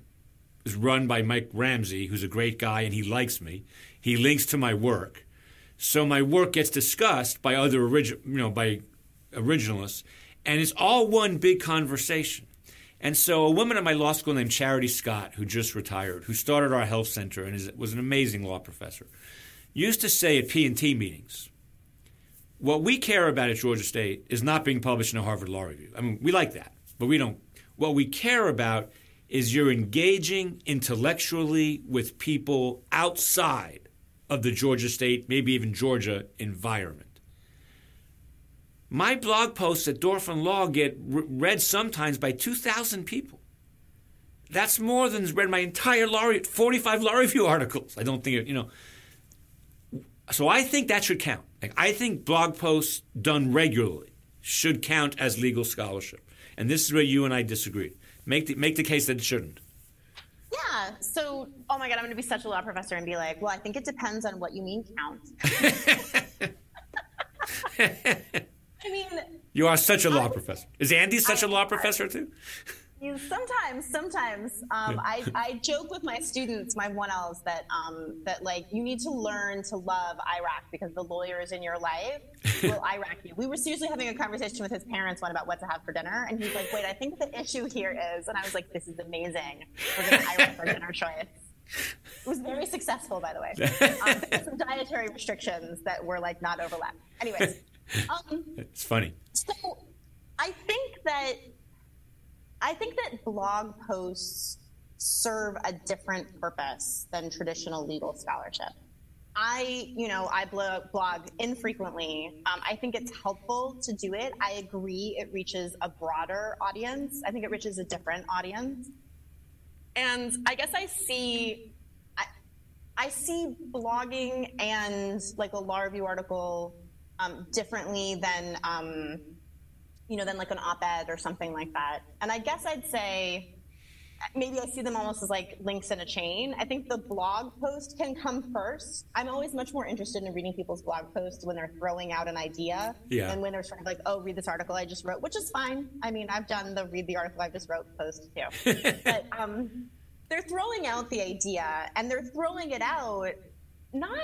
is run by Mike Ramsey, who's a great guy and he likes me. He links to my work, so my work gets discussed by other origi- you know by originalists, and it's all one big conversation. And so, a woman at my law school named Charity Scott, who just retired, who started our health center and is, was an amazing law professor, used to say at P and T meetings, "What we care about at Georgia State is not being published in a Harvard Law Review. I mean, we like that, but we don't. What we care about is you're engaging intellectually with people outside of the Georgia State, maybe even Georgia environment." My blog posts at Dorf on Law get read sometimes by 2,000 people. That's more than read my entire law, 45 law review articles. I don't think, you know. So I think that should count. Like, I think blog posts done regularly should count as legal scholarship. And this is where you and I disagree. Make the, make the case that it shouldn't. Yeah. So, oh my God, I'm going to be such a law professor and be like, well, I think it depends on what you mean count. I mean, you are such a law I, professor. Is Andy such I, a law professor too? Sometimes, sometimes um. I, I joke with my students, my one Ls, that um, that like you need to learn to love IRAC because the lawyers in your life will IRAC you. We were seriously having a conversation with his parents one about what to have for dinner, and he's like, "Wait, I think the issue here is," and I was like, "This is amazing. We're going to IRAC for dinner choice." It was very successful, by the way. Um, some dietary restrictions that were like not overlapped. Anyways. Um, it's funny. So I think that I think that blog posts serve a different purpose than traditional legal scholarship. I, you know, I blog, blog infrequently. Um, I think it's helpful to do it. I agree it reaches a broader audience. I think it reaches a different audience. And I guess I see, I, I see blogging and like a law review article um, differently than um, you know than like an op-ed or something like that. And I guess I'd say maybe I see them almost as like links in a chain. I think the blog post can come first. I'm always much more interested in reading people's blog posts when they're throwing out an idea yeah. and when they're sort of like, oh, read this article I just wrote, which is fine. I mean, I've done the read the article I just wrote post too. but um, they're throwing out the idea and they're throwing it out not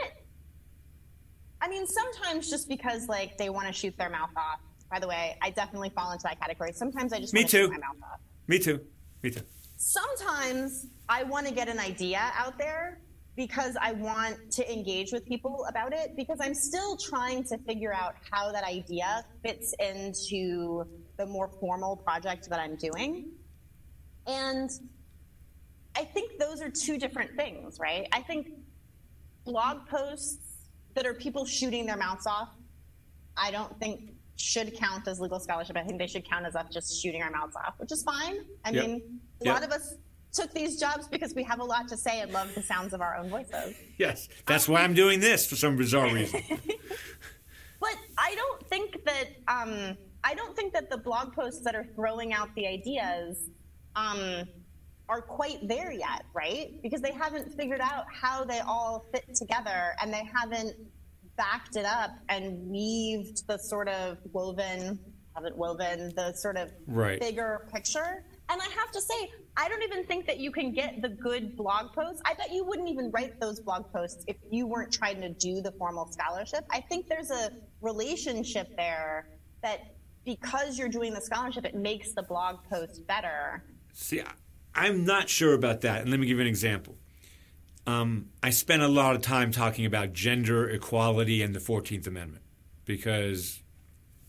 I mean, sometimes just because like they want to shoot their mouth off. By the way, I definitely fall into that category. Sometimes I just me too. my mouth off. Me too. Me too. Sometimes I want to get an idea out there because I want to engage with people about it because I'm still trying to figure out how that idea fits into the more formal project that I'm doing. And I think those are two different things, right? I think blog posts that are people shooting their mouths off, I don't think should count as legal scholarship. I think they should count as us just shooting our mouths off, which is fine. I yep. mean, a yep. lot of us took these jobs because we have a lot to say and love the sounds of our own voices. Yes, that's um, why I'm doing this for some bizarre reason. but I don't think that um, I don't think that the blog posts that are throwing out the ideas um, are quite there yet, right? Because they haven't figured out how they all fit together and they haven't backed it up and weaved the sort of woven, haven't woven the sort of right. bigger picture. And I have to say, I don't even think that you can get the good blog posts. I bet you wouldn't even write those blog posts if you weren't trying to do the formal scholarship. I think there's a relationship there that because you're doing the scholarship, it makes the blog post better. See, I'm not sure about that. And let me give you an example. Um, I spent a lot of time talking about gender equality and the 14th Amendment because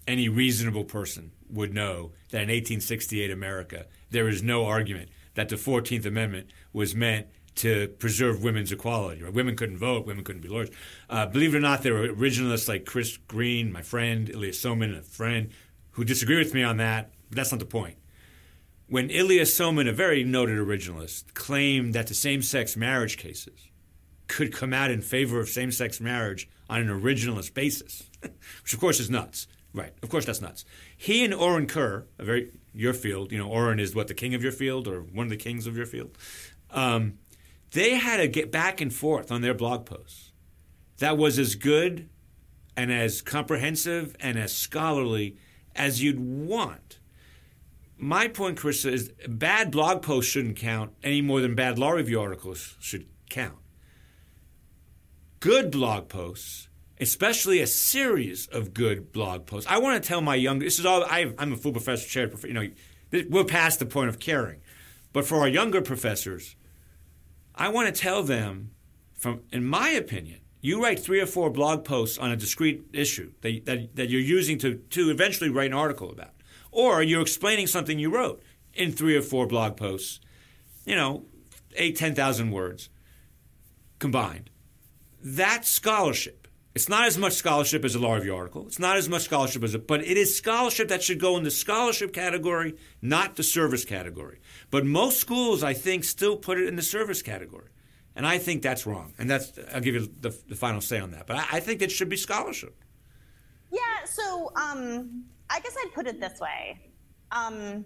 any reasonable person would know that in 1868 America, there is no argument that the 14th Amendment was meant to preserve women's equality. Right? Women couldn't vote, women couldn't be lawyers. Uh, believe it or not, there were originalists like Chris Green, my friend, Ilya Somin, a friend, who disagree with me on that, but that's not the point. When Ilya Somin, a very noted originalist, claimed that the same sex marriage cases could come out in favor of same sex marriage on an originalist basis, which of course is nuts. Right, of course that's nuts. He and Orin Kerr, a very your field, you know, Orin is what the king of your field or one of the kings of your field. Um, they had to get back and forth on their blog posts. That was as good and as comprehensive and as scholarly as you'd want. My point, Carissa, is bad blog posts shouldn't count any more than bad law review articles should count. Good blog posts, especially a series of good blog posts. I want to tell my young. This is all. I, am a full professor, chair. You know, we're past the point of caring, but for our younger professors, I want to tell them, from in my opinion, you write three or four blog posts on a discrete issue that, that, that you're using to, to eventually write an article about. Or you're explaining something you wrote in three or four blog posts, you know, eight, 10,000 words combined. That's scholarship. It's not as much scholarship as a law review article. It's not as much scholarship as a, but it is scholarship that should go in the scholarship category, not the service category. But most schools, I think, still put it in the service category. And I think that's wrong. And that's I'll give you the, the final say on that. But I, I, think it should be scholarship. Yeah. So um, I guess I'd put it this way: um,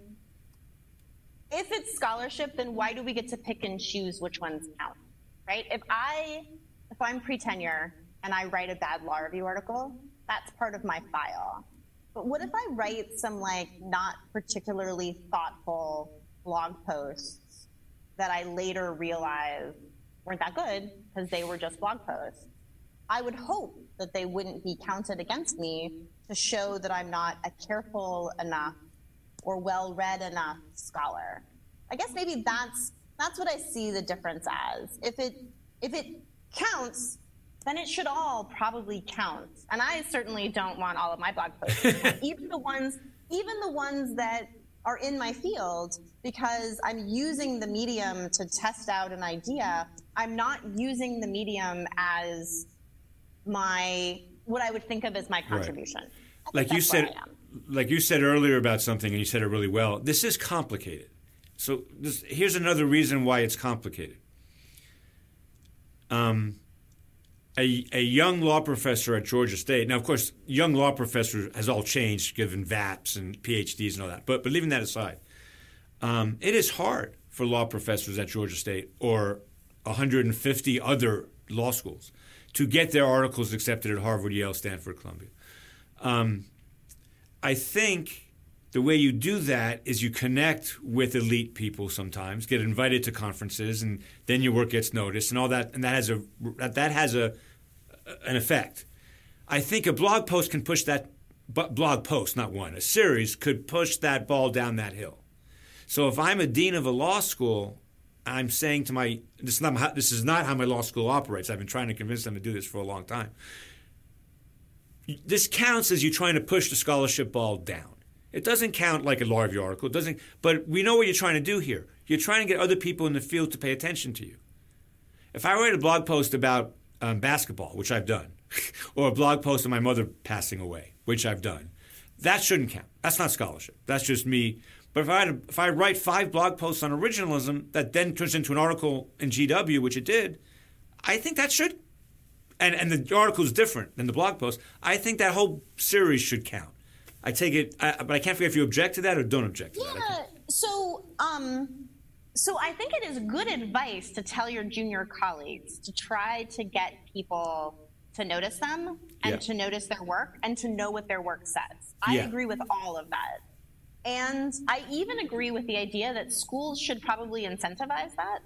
if it's scholarship, then why do we get to pick and choose which ones count? Right? If I if I'm pre-tenure and I write a bad law review article, that's part of my file. But what if I write some like not particularly thoughtful blog posts that I later realize weren't that good because they were just blog posts. I would hope that they wouldn't be counted against me to show that I'm not a careful enough or well-read enough scholar. I guess maybe that's that's what I see the difference as. If it if it counts, then it should all probably count. And I certainly don't want all of my blog posts, even the ones even the ones that are in my field because I'm using the medium to test out an idea I'm not using the medium as my what I would think of as my contribution. Right. Like you said, like you said earlier about something, and you said it really well. This is complicated. So this, here's another reason why it's complicated. Um, a, a young law professor at Georgia State. Now, of course, young law professor has all changed given VAPs and PhDs and all that. But but leaving that aside, um, it is hard for law professors at Georgia State or 150 other law schools to get their articles accepted at Harvard, Yale, Stanford, Columbia. Um, I think the way you do that is you connect with elite people sometimes, get invited to conferences, and then your work gets noticed, and all that, and that has a that has a an effect. I think a blog post can push that blog post, not one, a series could push that ball down that hill. So if I'm a dean of a law school I'm saying to my this is not how, this is not how my law school operates. I've been trying to convince them to do this for a long time. This counts as you trying to push the scholarship ball down. It doesn't count like a law review article. It doesn't. But we know what you're trying to do here. You're trying to get other people in the field to pay attention to you. If I write a blog post about um, basketball, which I've done, or a blog post of my mother passing away, which I've done, that shouldn't count. That's not scholarship. That's just me but if I, had, if I write five blog posts on originalism that then turns into an article in GW, which it did, I think that should, and, and the article is different than the blog post, I think that whole series should count. I take it, I, but I can't forget if you object to that or don't object to yeah, that. Yeah, so, um, so I think it is good advice to tell your junior colleagues to try to get people to notice them and yeah. to notice their work and to know what their work says. I yeah. agree with all of that. And I even agree with the idea that schools should probably incentivize that.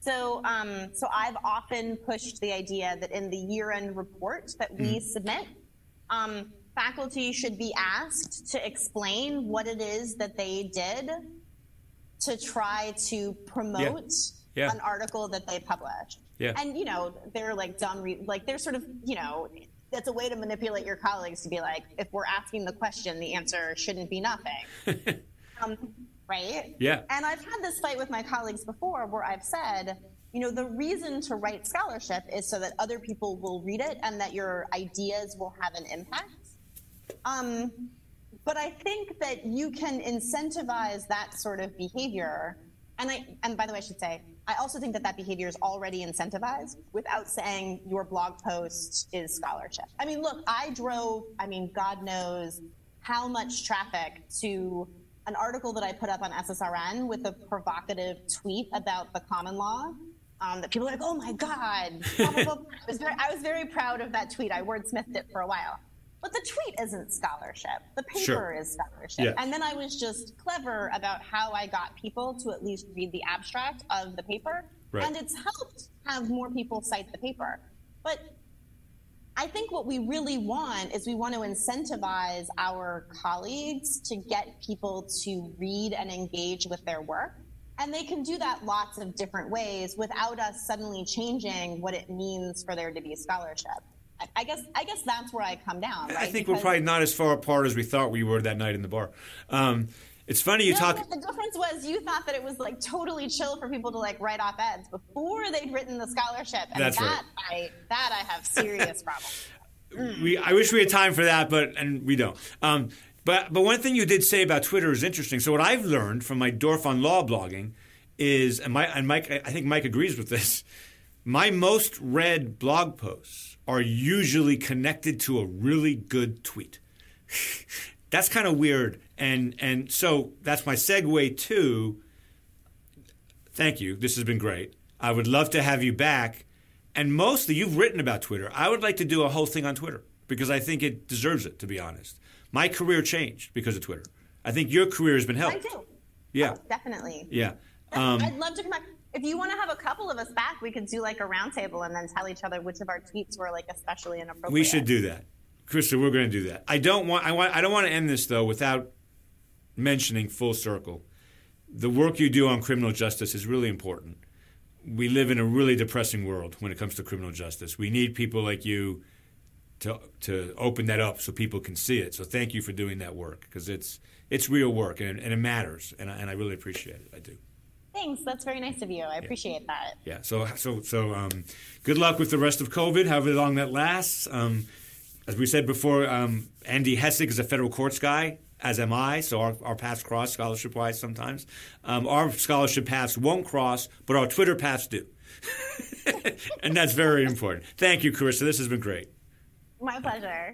So, um, so I've often pushed the idea that in the year-end report that we mm. submit, um, faculty should be asked to explain what it is that they did to try to promote yeah. Yeah. an article that they published. Yeah. And you know, they're like dumb, re- like they're sort of, you know, that's a way to manipulate your colleagues to be like, if we're asking the question, the answer shouldn't be nothing. um, right? Yeah. And I've had this fight with my colleagues before where I've said, you know, the reason to write scholarship is so that other people will read it and that your ideas will have an impact. Um, but I think that you can incentivize that sort of behavior. And I, and by the way, I should say, I also think that that behavior is already incentivized without saying your blog post is scholarship. I mean, look, I drove, I mean, God knows how much traffic to an article that I put up on SSRN with a provocative tweet about the common law. Um, that people are like, oh my God. I, was very, I was very proud of that tweet. I wordsmithed it for a while. But the tweet isn't scholarship. The paper sure. is scholarship. Yeah. And then I was just clever about how I got people to at least read the abstract of the paper. Right. And it's helped have more people cite the paper. But I think what we really want is we want to incentivize our colleagues to get people to read and engage with their work. And they can do that lots of different ways without us suddenly changing what it means for there to be scholarship. I guess I guess that's where I come down. Right? I think because we're probably not as far apart as we thought we were that night in the bar. Um, it's funny you no, talk. The difference was you thought that it was like totally chill for people to like write op eds before they'd written the scholarship, and that's that right. I that I have serious problems. We I wish we had time for that, but and we don't. Um, but but one thing you did say about Twitter is interesting. So what I've learned from my Dorf on Law blogging is, and, my, and Mike, I think Mike agrees with this. My most read blog posts are usually connected to a really good tweet. that's kind of weird. And and so that's my segue to thank you. This has been great. I would love to have you back. And mostly you've written about Twitter. I would like to do a whole thing on Twitter because I think it deserves it, to be honest. My career changed because of Twitter. I think your career has been helped. I do. Yeah. Oh, definitely. Yeah. Um, I'd love to come back if you want to have a couple of us back, we could do like a roundtable and then tell each other which of our tweets were like especially inappropriate. We should do that, Krista. We're going to do that. I don't want. I want. I don't want to end this though without mentioning full circle. The work you do on criminal justice is really important. We live in a really depressing world when it comes to criminal justice. We need people like you to to open that up so people can see it. So thank you for doing that work because it's it's real work and, and it matters, and I, and I really appreciate it. I do. Thanks. That's very nice of you. I yeah. appreciate that. Yeah. So so so um, good luck with the rest of COVID, however long that lasts. Um, as we said before, um, Andy Hessick is a federal courts guy, as am I. So our, our paths cross scholarship wise sometimes. Um, our scholarship paths won't cross, but our Twitter paths do. and that's very important. Thank you, Carissa. This has been great. My pleasure.